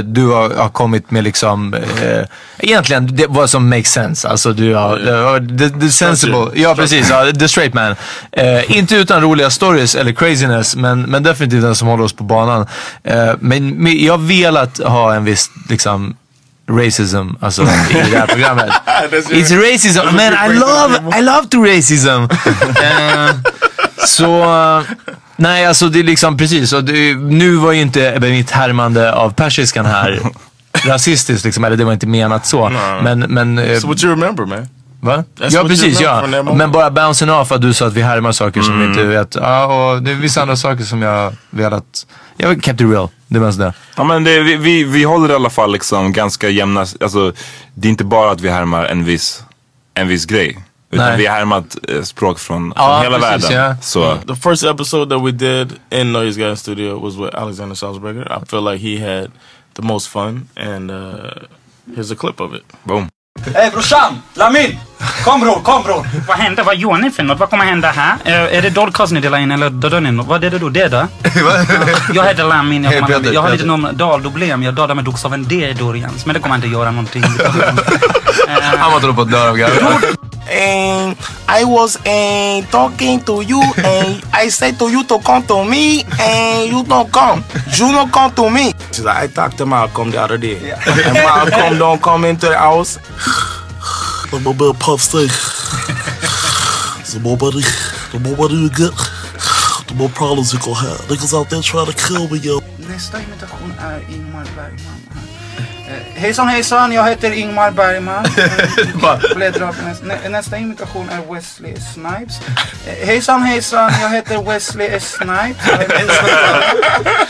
du har, kommit med liksom, eh, egentligen det, vad som makes sense. Alltså du har, uh, the, the sensible, ja precis, ja, the straight man. Eh, inte utan roliga stories eller craziness, men, men definitivt den som håller oss på banan. Eh, men, men jag har velat ha en viss liksom racism alltså, i det här programmet. It's racism, man I love. I love to racism. Eh, så, eh, nej alltså det är liksom precis. Och det, nu var ju inte mitt härmande av persiskan här rasistiskt liksom, eller det var inte menat så. Men, men... eh, That's what you remember, man. Va? That's ja precis, ja. Men bara bouncing off att du sa att vi härmar saker som vi inte vet. Ja, och det är vissa andra saker som jag velat... Jag kept it real. Det mest det. Ja men det, vi, vi, vi håller i alla fall liksom ganska jämna, alltså det är inte bara att vi härmar en viss, en viss grej. Utan Nej. vi har härmat eh, språk från, Ja, från hela precis, världen. ja. Så, The first episode that we did in Noise Guy Studio was with Alexander Salzberger. I feel like he had the most fun, and uh, here's a clip of it. Boom. Hej brorsan! Lamin! Kom bror, kom bror! Vad händer? Vad gör ni för något? Vad kommer hända här? Eh, är det Dollcast ni delar in eller dödar ni något? Vad är det då? Det då? jag heter Lamin. Jag, Peter, jag har lite nom- dalproblem. Jag dödar med bokstaven D då Jens. Men det kommer inte göra någonting. Han var inte på att dö av. And I was uh, talking to you, and I said to you to come to me, and you don't come. You don't come to me. She's like, I talked to Malcolm the other day, and Malcolm don't come into the house. I'm a bit puff stick. The more money, the more money you get, the more problems you gonna have. Niggas out there trying to kill me, yo. Bergman. Eh, Hejsan hejsan, jag heter Ingmar Bergman. Eh, nästa. Nä, nästa imitation är Wesley Snipes. Eh, Hejsan hejsan, jag heter Wesley. Snipes.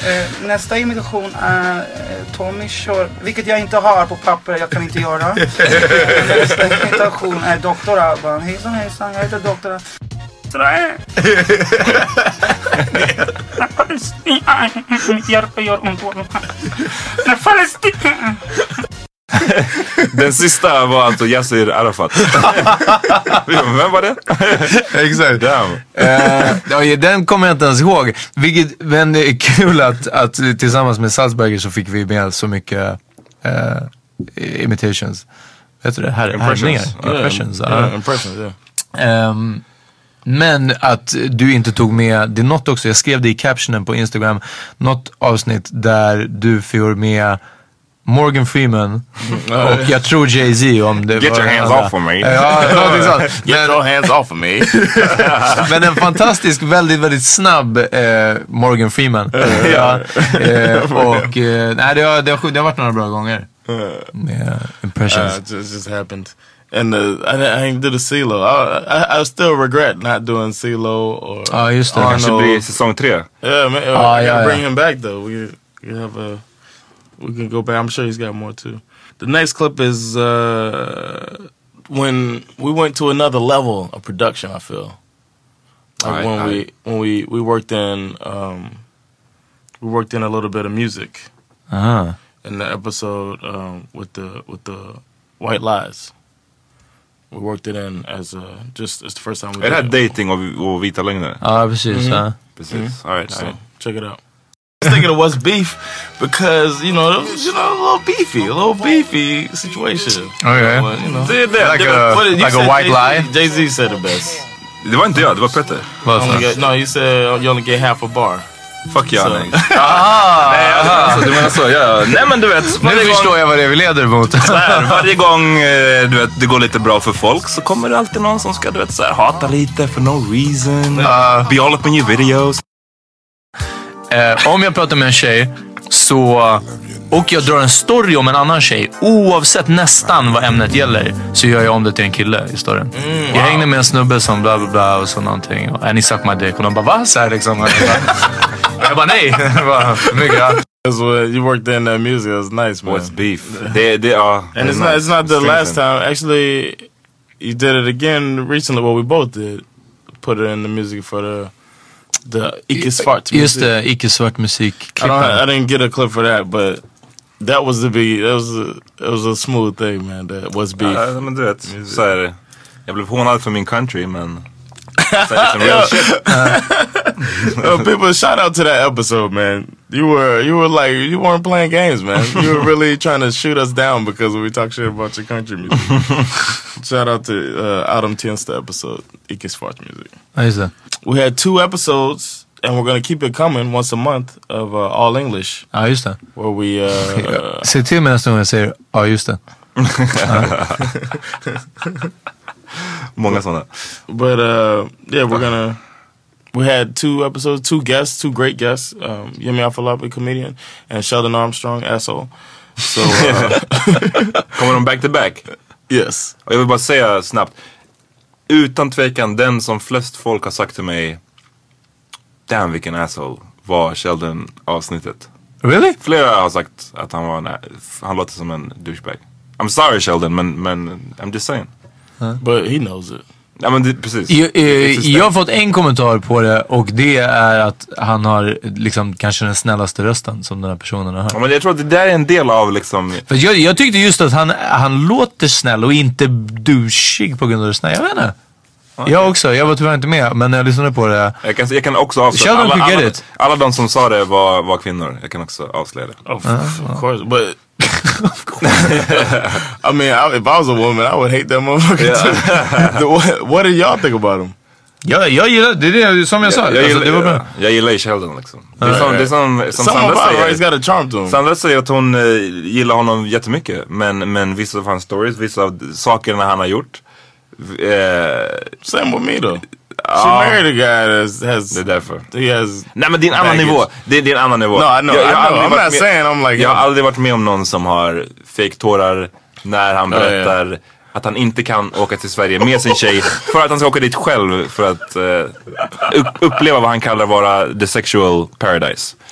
Eh, Nästa imitation är eh, Tommy Shore, vilket jag inte har på papper, jag kan inte göra. Nästa imitation är Dr. Alban. Hejsan hejsan, jag heter Dr. Alban. Mitt hjärta gör ont. När Palestina... Den sista var alltså Yasser Arafat. Vem var det? Exakt. Damn. Ja, den kommer jag inte ens ihåg. Vilket, men det är kul att, att tillsammans med Salzberger så fick vi med så mycket eh, imitations. Vet du det? Här, Impressions. härmningar. Yeah, Impressions. yeah, ja. impressions, yeah. Ehm, men att du inte tog med, det är något också, jag skrev det i captionen på Instagram, något avsnitt där du får med Morgan Freeman och jag tror Jay-Z om det Get var your hands andra. off of me. Ja, någonting sånt. Get your hands off of me. Men en fantastisk, väldigt, väldigt snabb eh, Morgan Freeman. ja, eh, och eh, nej, det, har, det, har, det har varit några bra gånger. Med impressions. Uh, it just, just happened. And the, I, didn't- I didn't do the CeeLo. I, I, I still regret not doing CeeLo or Ja, just det. Arno. Kanske blir säsong tre. Yeah, man. Ah, I yeah, gotta bring yeah. him back though. We we have a we can go back. I'm sure he's got more too. The next clip is uh, when we went to another level of production. I feel like Alright, when alright. we when we we worked in um, we worked in a little bit of music Aha. in the episode um, with the with the White Lies. We worked it in as a just it's the first time we Är det här it. dating och, och vita lögner? Ja, precis. Ja. Precis. Mhm. All right, So, all right. check it out. I was thinking of what's beef because you know it was, you know a little beefy, a little beefy situation. Okay. But, you know, Det är det. Like det a- What did you like a white Jay-Z? lie? Jay Z said the best. det var inte jag, det var Petter. Vad Only så? get, no, you said you only get half a bar. Fuck Så. Alex. Aha! Nej, alltså, du menar så. Ja. Nej men du vet. Nu gång- förstår jag vad det är vi leder mot. Så här, varje gång eh, du vet, det går lite bra för folk så kommer det alltid någon som ska du vet, så här, hata lite for no reason. Ja. Be all up in your videos. Eh, om jag pratar med en tjej så, och jag drar en story om en annan tjej, oavsett nästan vad ämnet gäller, så gör jag om det till en kille i storyn. Jag hängde med en snubbe som bla bla bla och så någonting. Och, "Äh, ni suck my dick. Och de bara, va? Så här, liksom. Och jag bara, jag bara nej. Jag bara, mycket, ja. That's what you worked in that music. It was nice, man. What's beef? Det, det, ja. And det it's not nice. it's not the Strengthen. last time. Actually, you did it again recently. What we both did, put it in the music for the the Ike Svart Just music. det, icke-svart musik. I, don't, I didn't get a clip for that, but that was the be that was a, it was a smooth thing, man. That was beef. Ja, men du vet, så är det. Jag blev hånad för min country men... Så är det som real shit. Uh, people, shout out to that episode, man. You were you were like you weren't playing games, man. You were really trying to shoot us down because we talk shit about your country music. shout out to uh, Adam Tiensta episode, Ike Svart music. Ja, just. We had two episodes, and we're gonna keep it coming once a month of uh, all English, Ja, just det. where we. Uh, Se till mig nästa gång jag säger ja, just det. Många sådana. But uh, yeah, we're gonna. We had two episodes, two guests, two great guests. Um, Yemi Afolabi, comedian, and Sheldon Armstrong, asshole. So uh, Kommer de back to back? yes, Och jag vill bara säga snabbt. Utan tvekan den som flest folk har sagt till mig Damn vilken asshole var Sheldon avsnittet. Really? Flera har sagt att han var en, han låter som en douchebag. I'm sorry Sheldon men, men I'm just saying. but he knows it. Ja men det, precis. Jag, eh, jag har fått en kommentar på det och det är att han har liksom kanske den snällaste rösten som den här personen har hört. Ja, men jag tror att det där är en del av liksom För jag, jag tyckte just att han, han låter snäll och inte douchig på grund av det snälla. Jag vet inte. Jag också, jag var tyvärr inte med men när jag lyssnade på det. Jag kan, jag kan också avslöja alla, alla, it. alla de som sa det var, var kvinnor. Jag kan också avslöja det. Oh, f- of course, but. I mean, I, if I was a woman, I would hate that motherfucker Yeah. too. what, what do y'all think about him? Jag, jag gillar, det är det som jag sa. Jag, alltså, gillar, det var bra. jag gillar ju Sheldon liksom. Det är som, det är som, som Sandra säger. right? He's got a charm to him. Sandra säger att hon eh, gillar honom jättemycket. Men, men vissa av hans stories, vissa av sakerna han har gjort. Eh, Same with me though. She Ja. married a guy that has, det är därför. he has. Nej men det är en annan nivå. Det är, det är en annan nivå. No, I know, Jag, jag I know. I'm not saying I'm like Jag har aldrig varit med om någon som har fake tårar när han Ja, ja. berättar att han inte kan åka till Sverige med sin tjej för att han ska åka dit själv för att upp, uppleva vad han kallar vara the sexual paradise.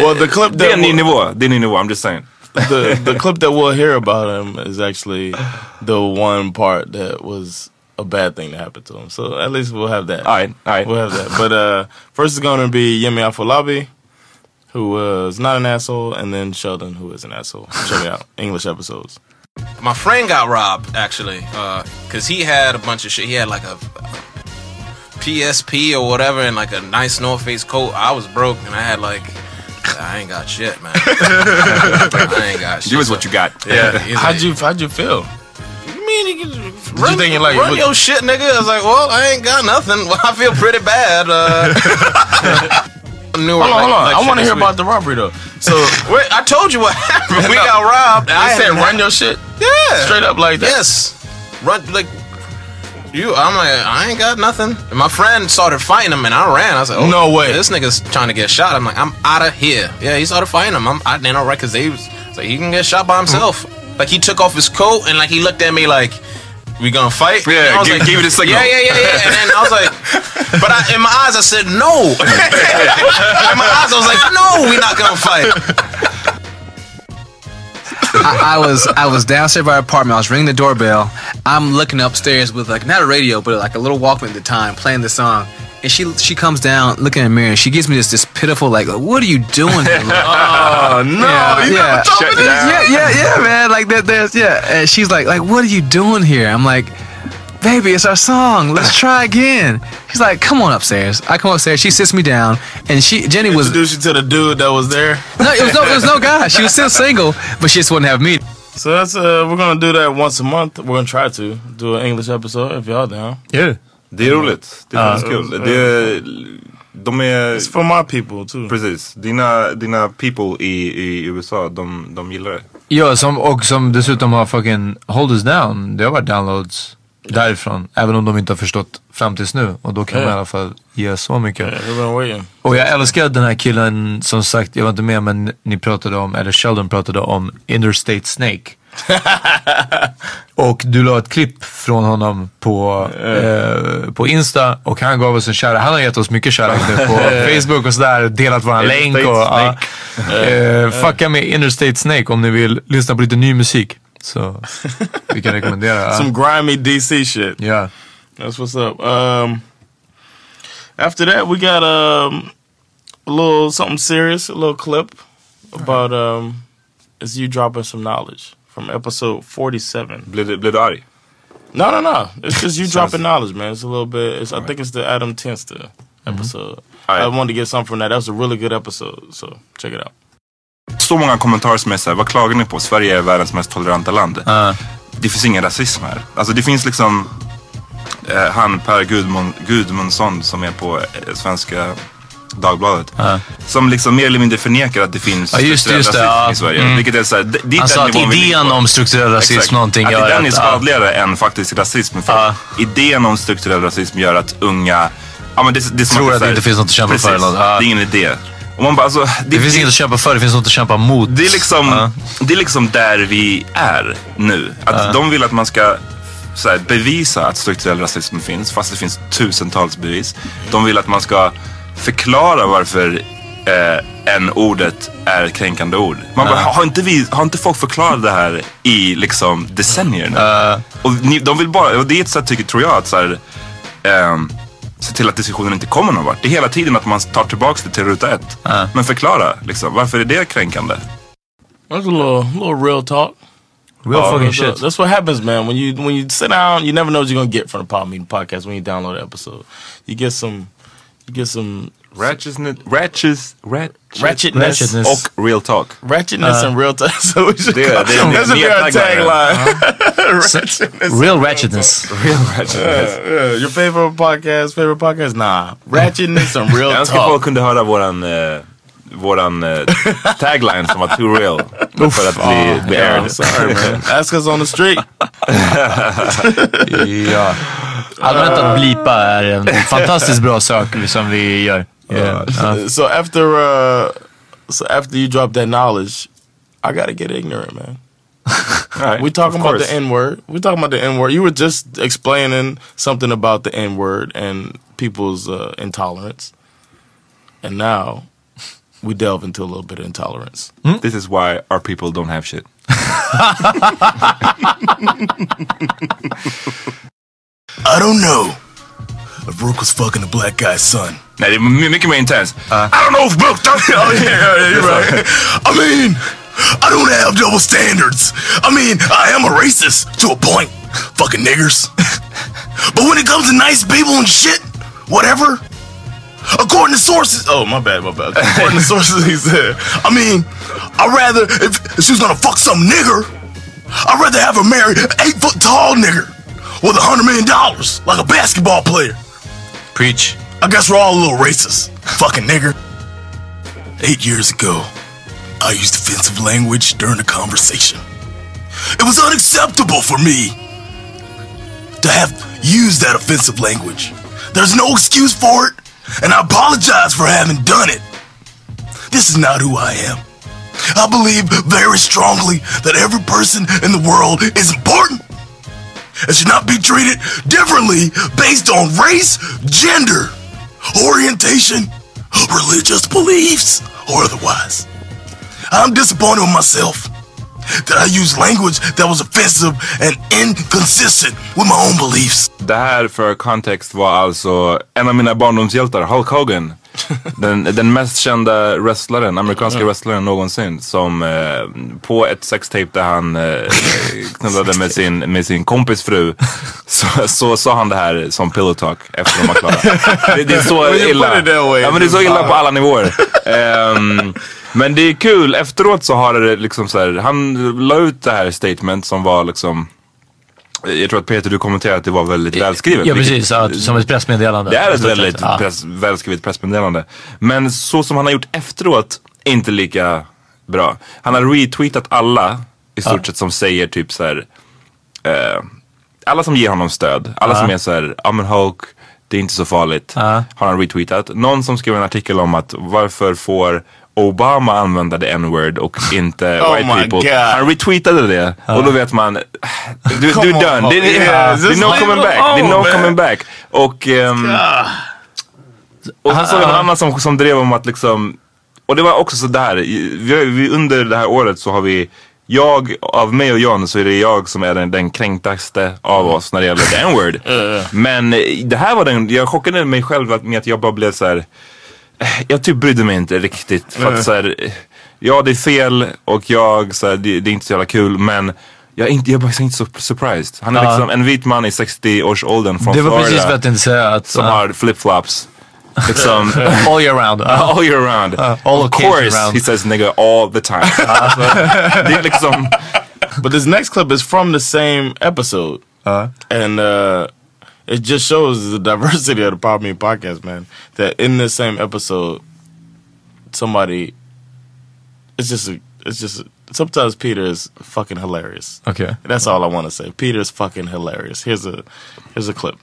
well, the clip Det är that en ny nivå, det är en ny nivå, I'm just saying. The the clip that we'll hear about him is actually the one part that was a bad thing that happened to him. So at least we'll have that. Alright, alright. We'll have that. But uh, first is going to be Yemi Afolabi, who was not an asshole, and then Sheldon, who is an asshole. Check it out. English episodes. My friend got robbed actually, because he had a bunch of shit. He had like a PSP or whatever, and like a nice North Face coat. I was broke, and I had like. I ain't got shit, man. I ain't got shit. Give us what you got. Yeah. he's How'd like, you How'd you feel? You mean you, Did run, you think you like run your shit, nigga? I was like, well, I ain't got nothing. Well, I feel pretty bad. Uh, Newark, Hold on, like- hold on. like I want to hear week. about the robbery though. So Wait, I told you what happened. We No. got robbed. I said run have- your shit. Yeah. Straight up like that. Yes. Run like you. I'm like, I ain't got nothing. And my friend started fighting him, and I ran. I was like, oh, No way. This nigga's trying to get shot. I'm like, I'm out of here. Yeah, he started fighting him. I'm, I didn't know right because they was like, he can get shot by himself. like he took off his coat and like he looked at me like, "We gonna fight?" Yeah, And I was give- like, give it a signal. Yeah, yeah, yeah, yeah. And then I was like, but I, in my eyes I said no. in my eyes I was like, no, we're not gonna fight. I, I was I was downstairs by our apartment. I was ringing the doorbell. I'm looking upstairs with like not a radio, but like a little Walkman at the time, playing the song. And she she comes down, looking in the mirror, and she gives me this this pitiful like, "What are you doing?" Here? Oh, no, yeah, yeah. never told me this. yeah, yeah, yeah, man. Like that, there's yeah. And she's like, like, "What are you doing here?" I'm like, "Baby, it's our song. Let's try again." She's like, "Come on upstairs." I come upstairs. She sits me down, and she Jenny was introduced you to the dude that was there. no, it was no, it was no guy. She was still single, but she just wouldn't have me. So that's uh, we're gonna do that once a month. We're gonna try to do an English episode if y'all down. Yeah. Det är roligt. Det är Ja. faktiskt kul. Det är, de är... It's for my people too. Precis. Dina, dina people i, i USA, de, de gillar det. Ja, som, och som dessutom har fucking hold us down. Det har varit downloads därifrån. Även om de inte har förstått fram tills nu. Och då kan man i alla fall ge så mycket. Yeah. Och jag älskar den här killen, som sagt, jag var inte med men ni pratade om, eller Sheldon pratade om Interstate Snake. och du la ett klipp från honom på, eh, på Insta och han gav oss en kärlek. Han har gett oss mycket kärlek nu på Facebook och sådär. Delat våran Interstate länk och. Snake. eh, fucka med Interstate Snake om ni vill lyssna på lite ny musik. Så vi kan rekommendera. ja. Some grimy DC shit. Yeah. That's what's up. Um, after that, we got um, a little something serious, a little clip about um, it's you dropping some knowledge from episode 47. Blev du, blev du arg? No, no, no. It's just you dropping knowledge, man. It's a little bit. It's, I think it's the Adam Tenster episode. I wanted to get something from that. That was a really good episode. So check it out. Så många kommentarer som är såhär, vad klagar ni på? Sverige är världens mest toleranta land. Det finns ingen rasism här. Alltså det finns liksom eh, han Per Gudmund, Gudmundsson som är på eh, Svenska Dagbladet. Som liksom mer eller mindre förnekar att det finns Ja, just strukturell just det, rasism ja. i Sverige. Mm. Vilket är såhär, det, det är sa att idén om strukturell rasism Exakt. någonting att gör den är att- skadligare än faktisk rasism. För idén om strukturell rasism gör att unga Ja, men det, det Tror det att det inte finns något att kämpa för. Ja. Det är ingen idé. Och man bara, alltså, det, Det finns inget att kämpa för, det finns något att kämpa mot. det är liksom, det är liksom där vi är nu. Att Ja. de vill att man ska här, bevisa att strukturell rasism finns, fast det finns tusentals bevis. De vill att man ska förklara varför eh, en ordet är ett kränkande ord. Man bara, har inte, vi, har inte folk förklarat det här i liksom decennier nu? Och ni, de vill bara, och det är ett sätt tycker, tror jag, att så här, ehm, se till att diskussionen inte kommer någon vart. Det är hela tiden att man tar tillbaka det till ruta ett. Men förklara, liksom, varför är det kränkande? That's a little, little real talk. Real fucking that's, shit. That's what happens, man. When you when you sit down, you never know what you're gonna get from the Pod Meeting podcast when you download the episode. You get some, you get some Ratchetness, ratchet, rat, ratchetness, ratchetness och real talk. ratchetness Uh, and real talk. So we should Det- call, det- det- that's a our tagline. tagline. ratchetness. Real ratchetness. Real ratchetness. Yeah, yeah. Your favorite podcast? Favorite podcast? Nah, ratchetness and real Jag önskar talk. folk kunde höra våran, eh, våran eh, tagline som var too real. för att bli, bli Yeah, aired. Sorry, man. Ask us on the street. ja. Allmänt att blipa är en fantastiskt bra sak som vi gör. Yeah. So, so after uh, so after you drop that knowledge, I gotta get ignorant, man. Right, we talking about course. the N word. We talking about the N word. You were just explaining something about the N word and people's uh, intolerance, and now we delve into a little bit of intolerance. This is why our people don't have shit. I don't know if Rook was fucking a black guy's son. Är my- mycket mer intens. I don't know if Rook done Oh yeah, yeah, yeah, you're right. I mean, I don't have double standards. I mean, I am a racist to a point. Fucking niggers. but when it comes to nice people and shit, whatever. According to sources, oh my bad, my bad. According to sources, he said. I mean, I'd rather if, if she was gonna fuck some nigger, I'd rather have her marry an eight foot tall nigger with a hundred million dollars, like a basketball player. Preach. I guess we're all a little racist. Fucking nigger. Eight years ago, I used offensive language during a conversation. It was unacceptable for me to have used that offensive language. There's no excuse for it, and I apologize for having done it. This is not who I am. I believe very strongly that every person in the world is important and should not be treated differently based on race, gender, orientation, religious beliefs, or otherwise. I'm disappointed with myself that I used language that was offensive and inconsistent with my own beliefs. Det här för kontext var alltså en mina barndomshjältar, Hulk Hogan. Den, den mest kända wrestlaren, amerikanska wrestlaren någonsin. Som eh, på ett sextape där han eh, knullade med sin, med sin kompis fru. Så, så sa han det här som pillow talk efter de var klara. Det, det är så illa. Ja men det är så illa på alla nivåer. Ehm, men det är kul, efteråt så har det liksom så här, han la ut det här statement som var liksom jag tror att Peter du kommenterade att det var väldigt välskrivet. Ja vilket- precis, ja, som ett pressmeddelande. det är ett väldigt Ja. press, välskrivet pressmeddelande. Men så som han har gjort efteråt, inte lika bra. Han har retweetat alla i stort Ja. sett som säger typ så här. Eh, alla som ger honom stöd, alla Ja. som är så här, ja men Hulk, det är inte så farligt. Har han retweetat. Någon som skrev en artikel om att varför får Obama använda det n-word och inte Oh white my people. God. Han retweetade det och då vet man, du, du är done. on, Det, det, yeah, det är no coming back. Det är no man. coming back. Och, ehm, och sen såg jag en annan som, som drev om att liksom, och det var också sådär, vi, vi, under det här året så har vi jag, av mig och John så är det jag som är den, den kränktaste av oss när det gäller the n-word. Men eh, det här var den, jag chockade mig själv att- med att jag bara blev så här. Jag typ brydde mig inte riktigt. För att så här, ja det är fel och jag, så här, det, det är inte så jävla kul men jag är, inte, jag är bara inte så surprised. Han är Ja. liksom en vit man i 60-årsåldern från Det var Florida. precis vad jag tänkte säga. Att, Som ja. har flipflops. Liksom, all year round. all year round. all of course round. he says nigga all the time. det är liksom... But this next clip is from the same episode. and uh, it just shows the diversity of the Pop Me podcast, man. That in this same episode, somebody, it's just, a, it's just, a, sometimes Peter is fucking hilarious. Okay. That's all I want to say. Peter's fucking hilarious. Here's a, here's a clip.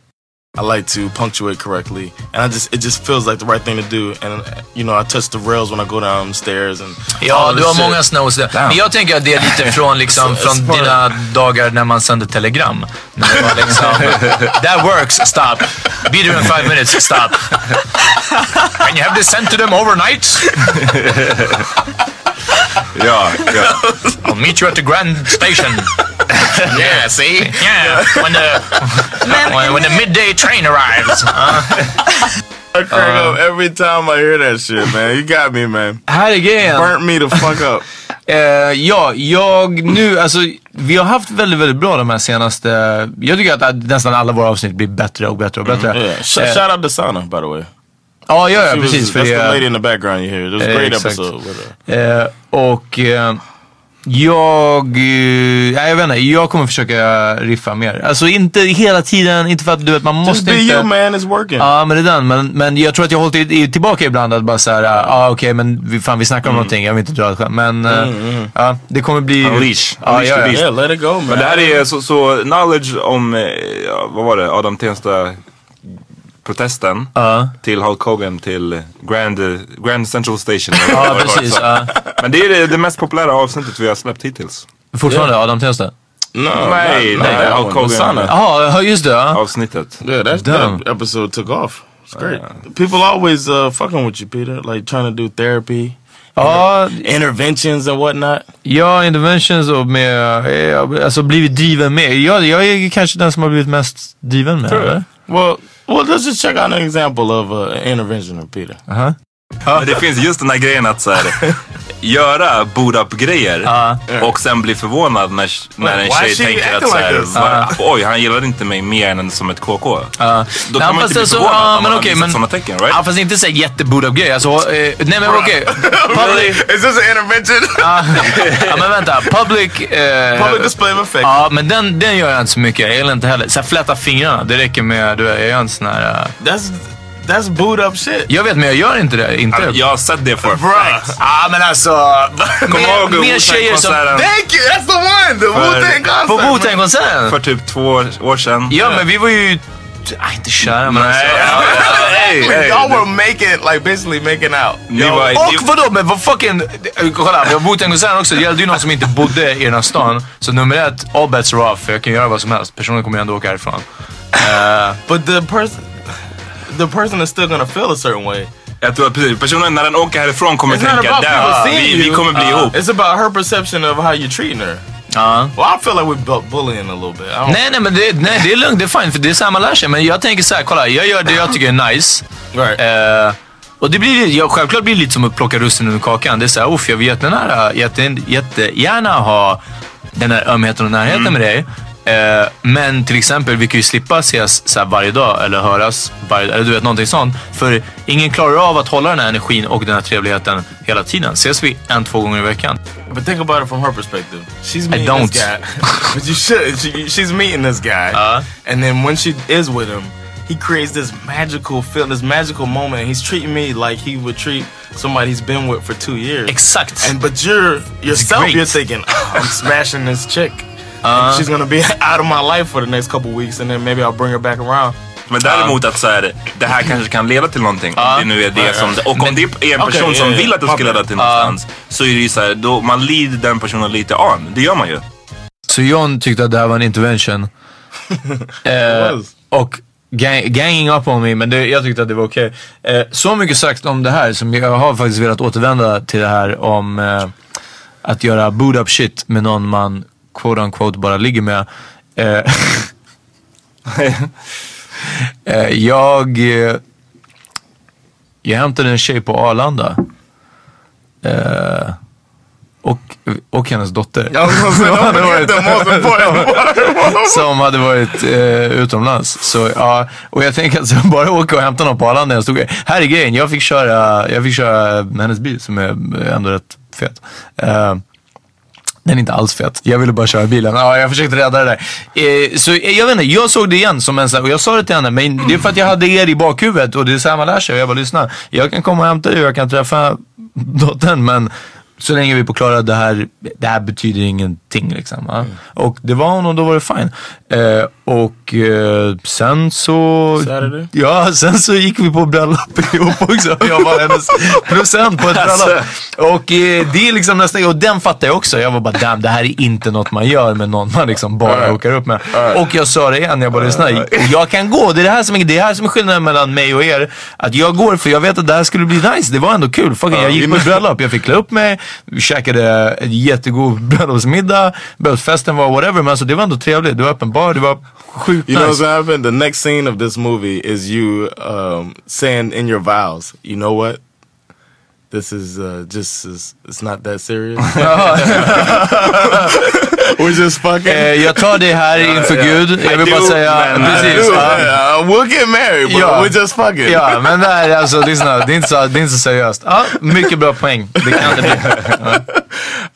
I like to punctuate correctly, and I just it just feels like the right thing to do. And you know, I touch the rails when I go down the stairs and Ja, du har shit. många snows där. Men jag tänker att det är lite från, liksom, It's- från dina dagar när man sände telegram. När det var liksom, that works, stop. Be there in five minutes, stop. And you have this sent to them overnight? Ja, ja. I'll meet you at the Grand Station. yeah, see? Yeah, when the, when, when the midday train arrives. I crack up every time I hear that shit, man. You got me, man. Här är grejen. Burnt me the fuck up. Eh, ja, jag nu, alltså vi har haft väldigt, väldigt bra de här senaste, jag tycker att nästan alla våra avsnitt blir bättre och bättre och bättre. Mm, yeah. Sh- Eh, shout out to Sana, by the way. Ja, ja, ja She was- precis. för that's det- the lady in the background you hear. It was a great exakt. episode. Eh, och eh, jag, nej, jag vet inte, jag kommer försöka riffa mer. Alltså inte hela tiden, inte för att du vet man måste Just be inte. you, man. It's working. Ja men det är den. Men, men jag tror att jag har hållit tillbaka ibland att bara såhär, ja ah, okej men vi, fan vi snackar om någonting, jag vill inte dra ett skämt. Men Mm, mm. ja, det kommer bli... Unleash. Ja, ja, ja. Yeah, let it go, man. Men det här är så, så knowledge om, ja, vad var det, Adam Tensta protesten till Hulk Hogan till Grand, Grand Central Station. Ja, precis, ja. Men det är det, det mest populära avsnittet vi har släppt hittills. Fortfarande Adam Tensta? No, nej, nej, that Hulk. Hogan. Jaha, ja, just det. Ja. Avsnittet. Yeah, Damn. that episode took off. It's great. People always uh, fucking with you, Peter. Like trying to do therapy. Ja, interventions and whatnot. Ja, interventions och med, eh, alltså blivit driven med. Jag, jag är kanske den som har blivit mest driven med eller? Well, well, let's just check out an example of uh, an intervention of Peter. Aha. Men det finns just den här grejen att så här, göra boot up grejer och sen bli förvånad när, när en tjej tänker att så like här, this? va, oj han gillar inte mig mer än som ett KK. Ja. Då kan man inte bli förvånad ja, om man okej, har sådana tecken, right? Ja, fast inte så jätteboot up grej. Alltså, eh, nej men okej. Public... Is this an intervention? ja men vänta, public... Eh, Public display of affection. Ja men den, den gör jag inte så mycket. Jag gillar inte heller. Så här, fläta fingrarna, det räcker med, du jag gör en sån här... eh, That's that's boot up shit. Jag vet men jag gör inte det. Inte. Jag har sett det för Bruh. Ja men alltså... Mer, ihåg mer tjejer som... Wu-Tang-konserten? Thank you. That's the one. The För- Wu Tang På concert. Wu-Tang-konserten? För typ två år, år sedan. Ja men vi var ju Nej, inte kära men alltså. Hey. Y'all were making, like basically making out. Ni var, och vadå, men vad fucking... Kolla, Tengelsen också. Det gällde ju någon som inte bodde i den här stan. Så nummer ett, all bets are off. För jag kan göra vad som helst. Personen kommer ju ändå åka härifrån. Uh, But the person, the person is still gonna feel a certain way. Jag tror att precis, personen när den åker härifrån kommer It's tänka seeing vi, vi you. kommer bli Uh, ihop. It's about her perception of how you're treating her. Ja. Well, I feel like we're bu- bullying a little bit. Nej, nej, men det, nej, det är lugnt. Det är fint, för det är man lär sig. Men jag tänker så här, kolla. Jag gör det jag tycker är nice. Eh, och det blir, jag, självklart blir det lite som att plocka russinen ur kakan. Det är såhär, uff, jag vill jättenära, jätte, jättegärna ha den här ömheten och närheten med dig. Eh, men till exempel, vi kan ju slippa ses så varje dag eller höras varje eller du vet någonting sånt. För ingen klarar av att hålla den här energin och den här trevligheten hela tiden. Ses vi en, två gånger i veckan. But think about it from her perspective. She's meeting don't. this guy. but you should. She, she's meeting this guy. and then when she is with him, he creates this magical feel, this magical moment. And he's treating me like he would treat somebody he's been with for two years. Exact. And but you're yourself, you're thinking, oh, I'm smashing this chick. Uh. She's gonna be out of my life for the next couple weeks, and then maybe I'll bring her back around. Men däremot att så här, det här kanske kan leda till någonting. Om det nu är det som, och om det är en person som vill att det ska leda till någonstans. Så är det ju så här, då man lider den personen lite an. Det gör man ju. Så John tyckte att det här var en intervention. eh, och gang, ganging up on me, men det, jag tyckte att det var okej. Eh, så mycket sagt om det här som jag har faktiskt velat återvända till det här om eh, att göra boot up shit med någon man quote unquote bara ligger med. Eh, eh, jag, eh, jag hämtade en tjej på Arlanda. Och, och hennes dotter. Som hade varit- som hade varit utomlands. Så, ja, och jag tänker att jag bara åka och hämta någon på Arlanda. Jag stod, här är grejen, jag fick köra, jag fick köra hennes bil som är ändå rätt fet. Den är inte alls fet. Jag ville bara köra bilen. Ja, jag försökte rädda det där. Eh, så eh, jag vet inte, jag såg det igen som en sån här- och jag sa det till henne, men det är för att jag hade er i bakhuvudet och det är så här man lär sig. Och jag bara, lyssna, jag kan komma och hämta dig och jag kan träffa dottern, men så länge vi är på klara det här, det här betyder ingenting liksom. va? Och det var hon och då var det fine. Eh, och eh, sen så... Saturday? Ja, sen så gick vi på bröllop ihop också. Jag var hennes procent på ett Alltså. bröllop. Och eh, det är liksom nästa och den fattar jag också. Jag var bara damn, det här är inte något man gör med någon man liksom bara Alright. hookar upp med. Alright. Och jag sa det igen, jag bara lyssna. Jag kan gå, det är det här som är det här som är skillnaden mellan mig och er. Att jag går för jag vet att det här skulle bli nice. Det var ändå kul. Fucking, jag gick på ett bröllop, jag fick klä upp mig, vi käkade en jättegod bröllopsmiddag, bröllopsfesten var whatever. Men alltså det var ändå trevligt. Det var öppen bar, det var sjukt You know what's nice. gonna happen? The next scene of this movie is you um, saying in your vows, you know what? This is uh, just is, it's not that serious. We're just fucking. Eh, jag tar det här inför Gud. Jag vill I bara do, säga, man, precis. do. ja. Yeah, we'll get married, but Ja. we're just fucking. Ja, men det här, alltså, lyssna, det är inte så, det är inte så seriöst. Ja, mycket bra poäng. Det kan det bli.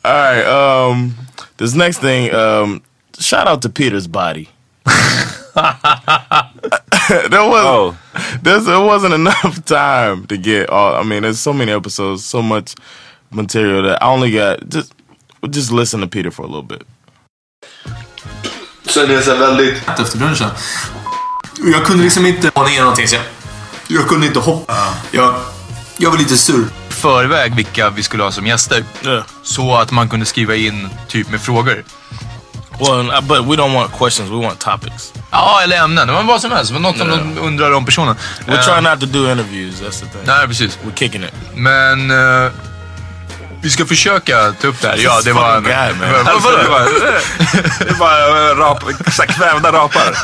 All right. Um, this next thing. Um, shout out to Peter's body. there was there's, there wasn't enough time to get all. I mean, there's so many episodes, so much material that I only got just just listen to Peter for a little bit. Så är det så här väldigt... Efter brunchen. Jag kunde liksom inte få ner någonting så jag, jag kunde inte hoppa. Jag, jag var lite sur. Förväg vilka vi skulle ha som gäster. Så att man kunde skriva in typ med frågor. Well, uh, but we don't want questions. We want topics. Ja, eller ämnen. Var vad som helst. Var något som Ja. de undrar om personen. We're Eh, trying not to do interviews. That's the thing. Nej, precis. We're kicking it. Men eh, vi ska försöka ta upp det här. Ja, det var... Guy, vadå? Det var- rap, kvävda rapar.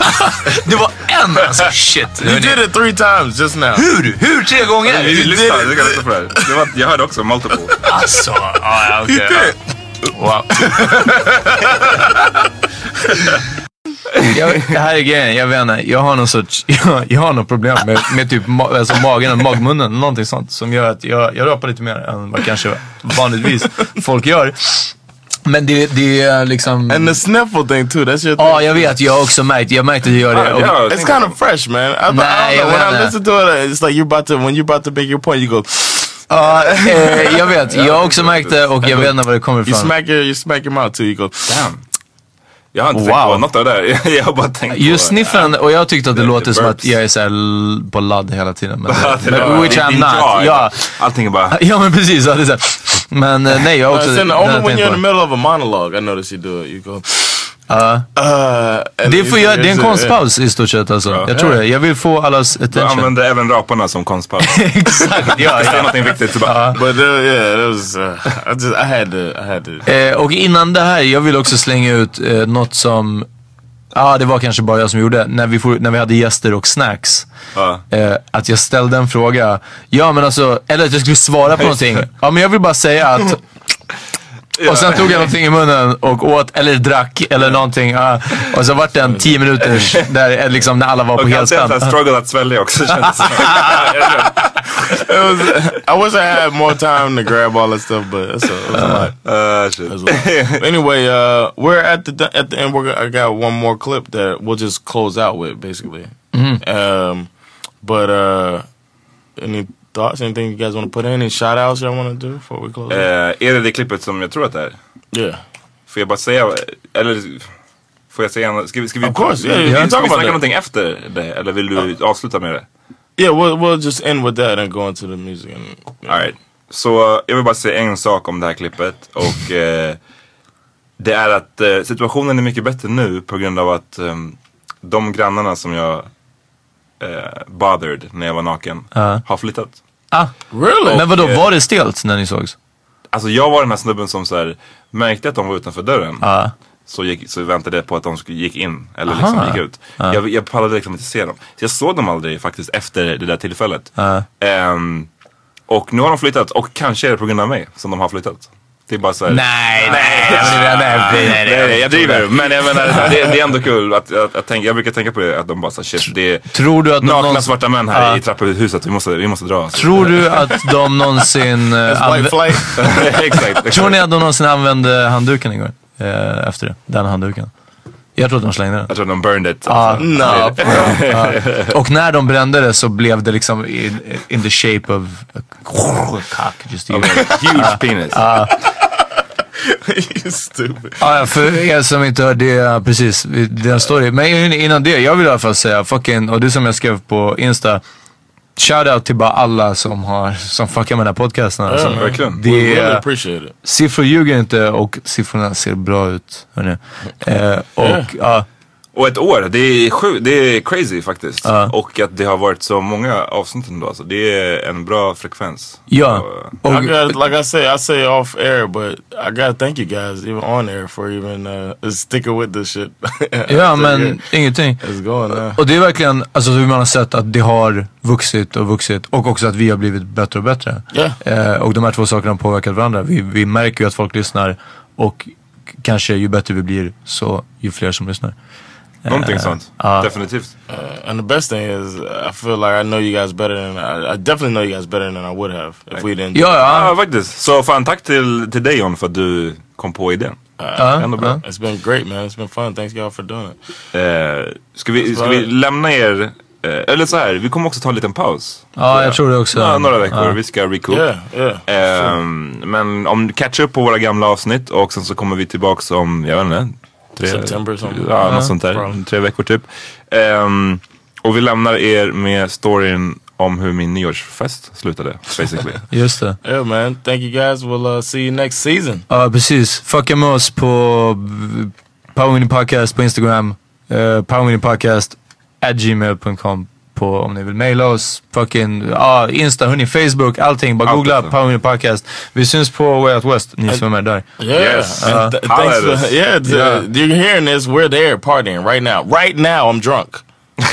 Det var en alltså, shit. You did it three times just now. Hur? Hur tre gånger? Lyssna, du kan lyssna på det här. Jag hörde också multiple. Alltså, ja, okej. Wow. jag, det här är grejen, jag vet inte. Jag har någon sorts, jag, jag har något problem med, med typ ma, alltså magen och magmunnen. Någonting sånt som gör att jag, jag rapar lite mer än vad kanske vanligtvis folk gör. Men det, det är liksom... And the sniffle thing too. That's your thing. Ja, jag vet. Jag har också märkt. Jag märkte att du gör det. Och- It's kind of fresh, man. I, I don't know. When I listen to it, it's like you're about to when you're about to make your point, you go. Ja, eh, jag vet. Jag har också märkt det och jag vet inte var det kommer You ifrån. smack your you smack your mouth too. You go. Damn. Jag har inte Wow. tänkt på något av det där. Jag har bara tänkt Just på... sniffen, och jag tyckte att det the låter som att jag är så här l- på ladd hela tiden. Men, Det men, which det I'm not. Ja. Allting är bara... ja men precis. Ja, det är. Men eh, nej, jag har också... Det har only when you're in the middle of a monologue, I notice you do it. You go. Ja. Uh, Det, får jag, det är en konstpaus i stort sett alltså. Jag tror det. Jag vill få allas Du attention. använder även raparna som konstpaus. Exakt, ja. Det är ja. någonting viktigt. Bara, uh, yeah, that was. Uh, I just I had to. I had to. Eh, och innan det här, jag vill också slänga ut eh, något som, ja det var kanske bara jag som gjorde, när vi, får, när vi hade gäster och snacks. Ja. Eh, att jag ställde en fråga, ja men alltså, eller att jag skulle svara på någonting. Ja men jag vill bara säga att och sen tog jag någonting i munnen och åt, eller drack, eller någonting. och så vart det en tio minuters, där, eh, liksom, när alla var på Och helspänn. här struggle att svälja också kändes. It was. I wish I had more time to grab all that stuff, but it's a, it was a lot. Uh, shit. Well. anyway, uh, we're at the at the end. We're gonna, I got one more clip that we'll just close out with, basically. Um, but uh, any thoughts? Anything you guys want to put in? Any shout outs y'all want to do before we close? Eh, är det det klippet som jag tror att det är? Yeah. Får jag bara säga, eller får jag säga, ska vi, ska vi, Of course, yeah, you can ska vi snacka någonting efter det? Eller vill du avsluta med det? Yeah, we'll we'll just end with that and go into the music. And, Alright. Så jag vill bara säga en sak om det här klippet och eh, det är att eh, situationen är mycket bättre nu på grund av att eh, de grannarna som jag eh, bothered när jag var naken Ja. har flyttat. Ah, really? Men vadå, eh, var det stelt när ni sågs? Alltså jag var den här snubben som så här, märkte att de var utanför dörren. Ja. Så, gick, så väntade jag på att de skulle, gick in eller Aha. liksom gick ut. Ja. Jag, jag pallade liksom inte se dem. Så jag såg dem aldrig faktiskt efter det där tillfället. Ehm, och nu har de flyttat och kanske är det på grund av mig som de har flyttat. Det är bara så här, Nej, nej, nej, nej, nej, nej, jag driver. Men jag menar, det, det är ändå kul att, att, att tänka, jag brukar tänka på det, att de bara såhär shit, det är Tror du att nakna någonsin- svarta män här Ja. i trapphuset, vi måste, vi måste dra. Tror du att de någonsin... eh, exakt, exakt. Tror ni att de någonsin använde handduken igår? Eh, efter det, den handduken. Jag tror att de slängde den. Jag tror de burned it. Ja. No. Och när de brände det så blev det liksom in, in the shape of a cock. Just you. Huge penis. Ja. you stupid. Ja, för er som inte hör det, precis, den story. Men innan det, jag vill i alla fall säga fucking, och det som jag skrev på Insta, Shoutout till bara alla som har, som fuckar med den här podcasten. Alltså. Yeah, verkligen. Det We really appreciate it. siffror ljuger inte och siffrorna ser bra ut. Hörni. Eh, och Yeah. ja, Och ett år, det är, sju, det är crazy faktiskt. Ja. Och att det har varit så många avsnitt ändå. Alltså, det är en bra frekvens. Ja. Så, I got, like I say, I say off air, but I gotta thank you guys, even on air, for even uh, sticking with this shit. ja men yeah, ingenting. It's going now. Och det är verkligen, alltså hur man har sett att det har vuxit och vuxit och också att vi har blivit bättre och bättre. Yeah. Eh, och de här två sakerna har påverkat varandra. Vi, vi märker ju att folk lyssnar och kanske ju bättre vi blir så ju fler som lyssnar. Någonting Eh, sånt. ja. Definitivt. Uh, and the best thing is, I feel like I know you guys better than I, I definitely know you guys better than I would have if we didn't. Ja, ja. faktiskt. Så fan tack till, till dig John för att du kom på idén. Uh, Ändå bra. It's been great, man. It's been fun. Thanks y'all for doing it. Eh, ska, vi, ska vi lämna er, eller så här, vi kommer också ta en liten paus. Ja, jag tror det också. Några, några veckor, Ja. vi ska recoup. Yeah, yeah. Ehm, Men om catch upp på våra gamla avsnitt och sen så kommer vi tillbaks om, jag vet inte, tre, September something. Ja, något sånt där. bra. Tre veckor typ. Ehm, och vi lämnar er med storyn om hur min nyårsfest slutade, basically. Just det. Yeah, man. Thank you guys. We'll uh, see you next season. Ja, precis. Fucka med oss på Powerwinning Podcast på Instagram. Uh, Powerwinning Podcast at gmail.com på om ni vill mejla oss. Fucking, ja, Insta, hörni, Facebook, allting. Bara Allt googla detta. Powerwinning Podcast. Vi syns på Way Out West, ni som är med där. Yeah. Yes. Uh, th- thanks for, yeah, th- Yeah. you're hearing this. We're there partying right now. Right now, I'm drunk.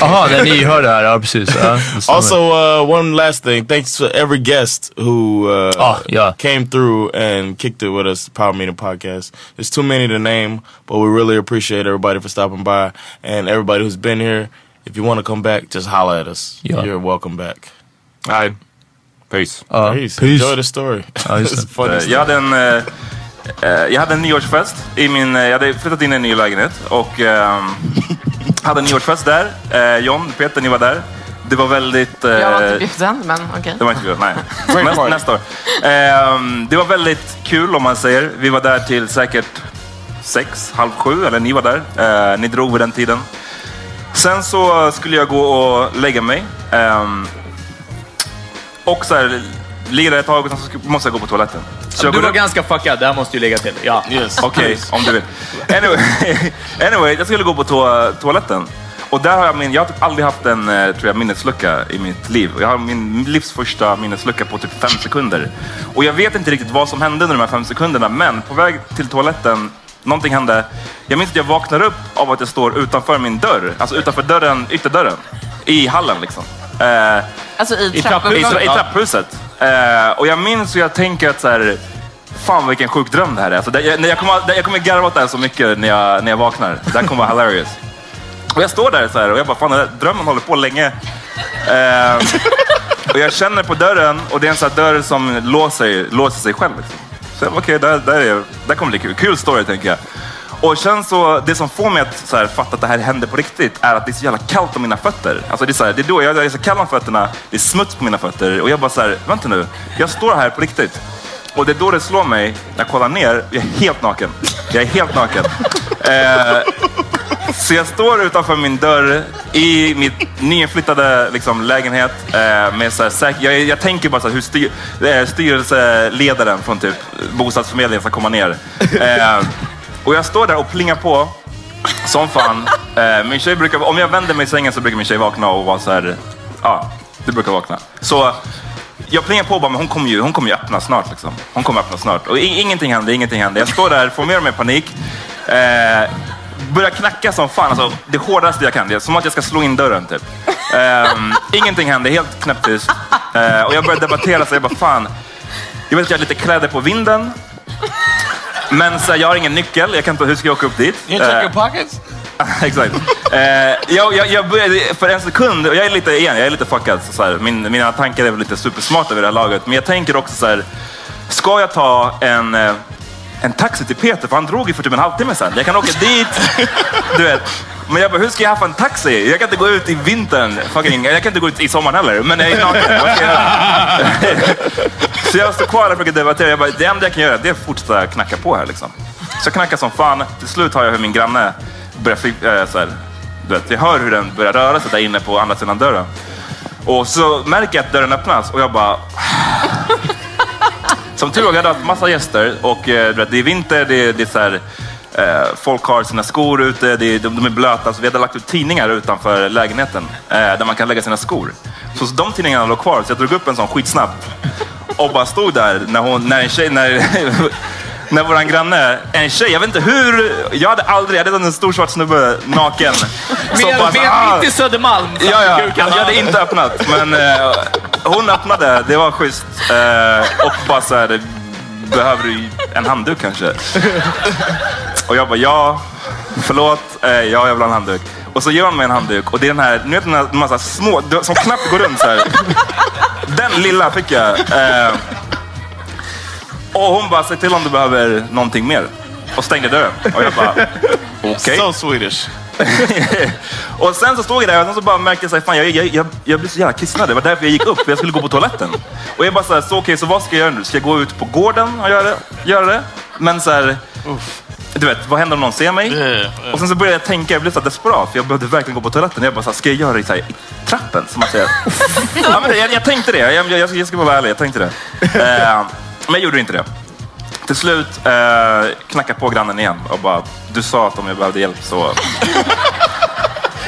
Jaha, när ni hör det här, ja precis. Ja. Also, uh, one last thing. Thanks to every guest who uh, Ah, yeah. came through and kicked it with us, Power Meeting Podcast. There's too many to name, but we really appreciate everybody for stopping by and everybody who's been here. If you want to come back, just holler at us. Yeah. You're welcome back. Nej, peace. Ja, Peace. Enjoy the story. Ja. Eh, Jag hade en, eh, jag hade en nyårsfest i min, jag hade flyttat in i en ny lägenhet och ehm, hade en nyårsfest där. John, Peter, ni var där. Det var väldigt... Jag var inte bjuden, men okej. Det var inte kul, nej. Nästa, nästa år. Ehm, det var väldigt kul om man säger. Vi var där till säkert sex, halv sju, eller ni var där. Ni drog vid den tiden. Sen så skulle jag gå och lägga mig. Ehm, och så här, ligga där ett tag och sen så måste jag gå på toaletten. Så du var upp- ganska fuckad, det här måste ju lägga till. Ja. Okej, om du vill. Anyway, anyway, jag skulle gå på to toaletten. Och där har jag min, jag har typ aldrig haft en eh, tror jag, minneslucka i mitt liv. Jag har min livs första minneslucka på typ fem sekunder. Och jag vet inte riktigt vad som hände under de här fem sekunderna, men på väg till toaletten, någonting hände. Jag minns att jag vaknar upp av att jag står utanför min dörr, alltså utanför dörren, ytterdörren, i hallen liksom. Eh, Alltså i i, trapphuset. i trapphuset. Eh, och jag minns hur jag tänker att så här, fan vilken sjuk dröm det här är. Alltså, det, jag, när jag, kommer, jag kommer garva åt det här så mycket när jag, när jag vaknar. Det här kommer vara hilarious. Och jag står där så här och jag bara, fan den här drömmen håller på länge. Eh, och jag känner på dörren och det är en sån här dörr som låser, låser sig själv. Liksom. Okej, där, där, är, där kommer bli kul. Kul story tänker jag. Och sen så, det som får mig att så här, fatta att det här händer på riktigt är att det är så jävla kallt om mina fötter. Alltså det är, så här, det är då jag, jag är så kall om fötterna, det är smuts på mina fötter och jag bara så här, vänta nu, jag står här på riktigt. Och det är då det slår mig, när jag kollar ner, jag är helt naken. Jag är helt naken. Eh, så jag står utanför min dörr i mitt nyinflyttade liksom, lägenhet. Eh, med så här, säk- jag, jag tänker bara så här, hur styr, eh, styrelseledaren från typ bostadsförmedlingen ska komma ner. Eh, och jag står där och plingar på som fan. Eh, min tjej brukar, om jag vänder mig i sängen så brukar min tjej vakna och vara så här, ja, du brukar vakna. Så jag plingar på bara, men hon kommer ju, hon kommer ju öppna snart. Liksom. Hon kommer öppna snart. Och i- ingenting händer, ingenting händer. Jag står där, får mer och mer panik. Eh, börjar knacka som fan, alltså, det hårdaste jag kan. Det är som att jag ska slå in dörren typ. Ehm, ingenting händer, helt knäpptyst. Eh, och jag börjar debattera, så jag bara fan. Jag vet att jag har lite kläder på vinden. Men så här, jag har ingen nyckel, jag kan inte, hur ska jag åka upp dit? You check Eh, your pockets? Exakt. Eh, jag, jag, jag började för en sekund, och jag är lite, igen, jag är lite fuckad. Så så här, min, mina tankar är väl lite supersmarta vid det här laget. Men jag tänker också så här, ska jag ta en, eh, en taxi till Peter? För han drog ju för typ en halvtimme sedan. Jag kan åka dit, du vet. Men jag bara, hur ska jag haffa en taxi? Jag kan inte gå ut i vintern. Fucking, jag kan inte gå ut i sommaren heller. Men jag är naken. Vad ska jag göra? Så jag står kvar och försöker debattera. Jag bara, det enda jag kan göra det är att fortsätta knacka på här. Liksom. Så jag knackar som fan. Till slut hör jag hur min granne börjar äh, så här, du vet, Jag hör hur den börjar röra sig där inne på andra sidan dörren. Och så märker jag att dörren öppnas och jag bara... Som tur var, jag hade haft massa gäster och eh, det är vinter, det är, det är så här, eh, folk har sina skor ute, det är, de, de är blöta. Så vi hade lagt ut tidningar utanför lägenheten eh, där man kan lägga sina skor. Så de tidningarna låg kvar, så jag drog upp en sån skitsnabbt och bara stod där när, hon, när en tjej, när, när våran granne, en tjej, jag vet inte hur, jag hade aldrig, jag hade en stor svart snubbe naken. Med, bara "Ah." mitt i Södermalm. Ja, ja. Jag hade inte öppnat, men eh, hon öppnade. Det var schysst. Eh, och bara så här, behöver du en handduk kanske? Och jag bara, ja, förlåt, eh, ja, jag vill ha en handduk. Och så ger hon mig en handduk och det är den här, ni vet den här massa små, som knappt går runt så här. Den lilla fick jag. Eh, och hon bara, säg till om du behöver någonting mer. Och stängde dörren. Och jag bara, okej. So Swedish. och sen så stod jag där och sen så bara märkte jag så här, fan jag, jag, jag, jag blev så jävla kissnödig. Det var därför jag gick upp, för jag skulle gå på toaletten. Och jag bara så här, så okej, så vad ska jag göra nu? Ska jag gå ut på gården och göra det? Göra det? Men så här, du vet, vad händer om någon ser mig? Och sen så började jag tänka, jag blev så desperat, för jag behövde verkligen gå på toaletten. Jag bara så här, ska jag göra det så här, i trappen? Som man säger. ja, men jag, jag tänkte det, jag, jag, jag, jag ska vara ärlig, jag tänkte det. Eh, men jag gjorde inte det. Till slut eh, knackade på grannen igen och bara, du sa att om jag behövde hjälp så...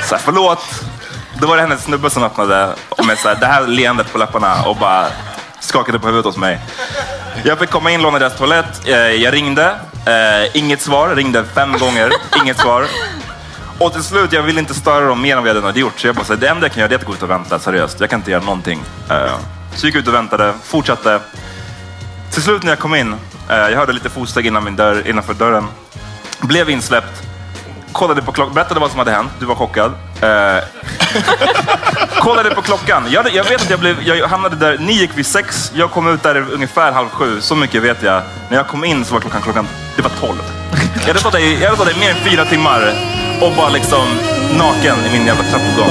så här, förlåt. Då var det hennes snubbe som öppnade med så här, det här leendet på läpparna och bara skakade på huvudet hos mig. Jag fick komma in, låna deras toalett. Eh, jag ringde. Eh, inget svar. Ringde fem gånger. Inget svar. Och till slut, jag ville inte störa dem mer än vad jag redan hade gjort. Så jag bara, så här, det enda jag kan göra det är att gå ut och vänta, seriöst. Jag kan inte göra någonting. Eh, så jag gick ut och väntade, fortsatte. Till slut när jag kom in, Eh, jag hörde lite fotsteg innan min dörr, innanför dörren. Blev insläppt. Kollade på klockan, berättade vad som hade hänt. Du var chockad. Eh, kollade på klockan. Jag, jag vet att jag, blev, jag hamnade där, ni gick vid sex, jag kom ut där ungefär halv sju. Så mycket vet jag. När jag kom in så var klockan, klockan det var tolv. Jag hade stått där, i- jag hade stått där i mer än fyra timmar och bara liksom naken i min jävla trappuppgång.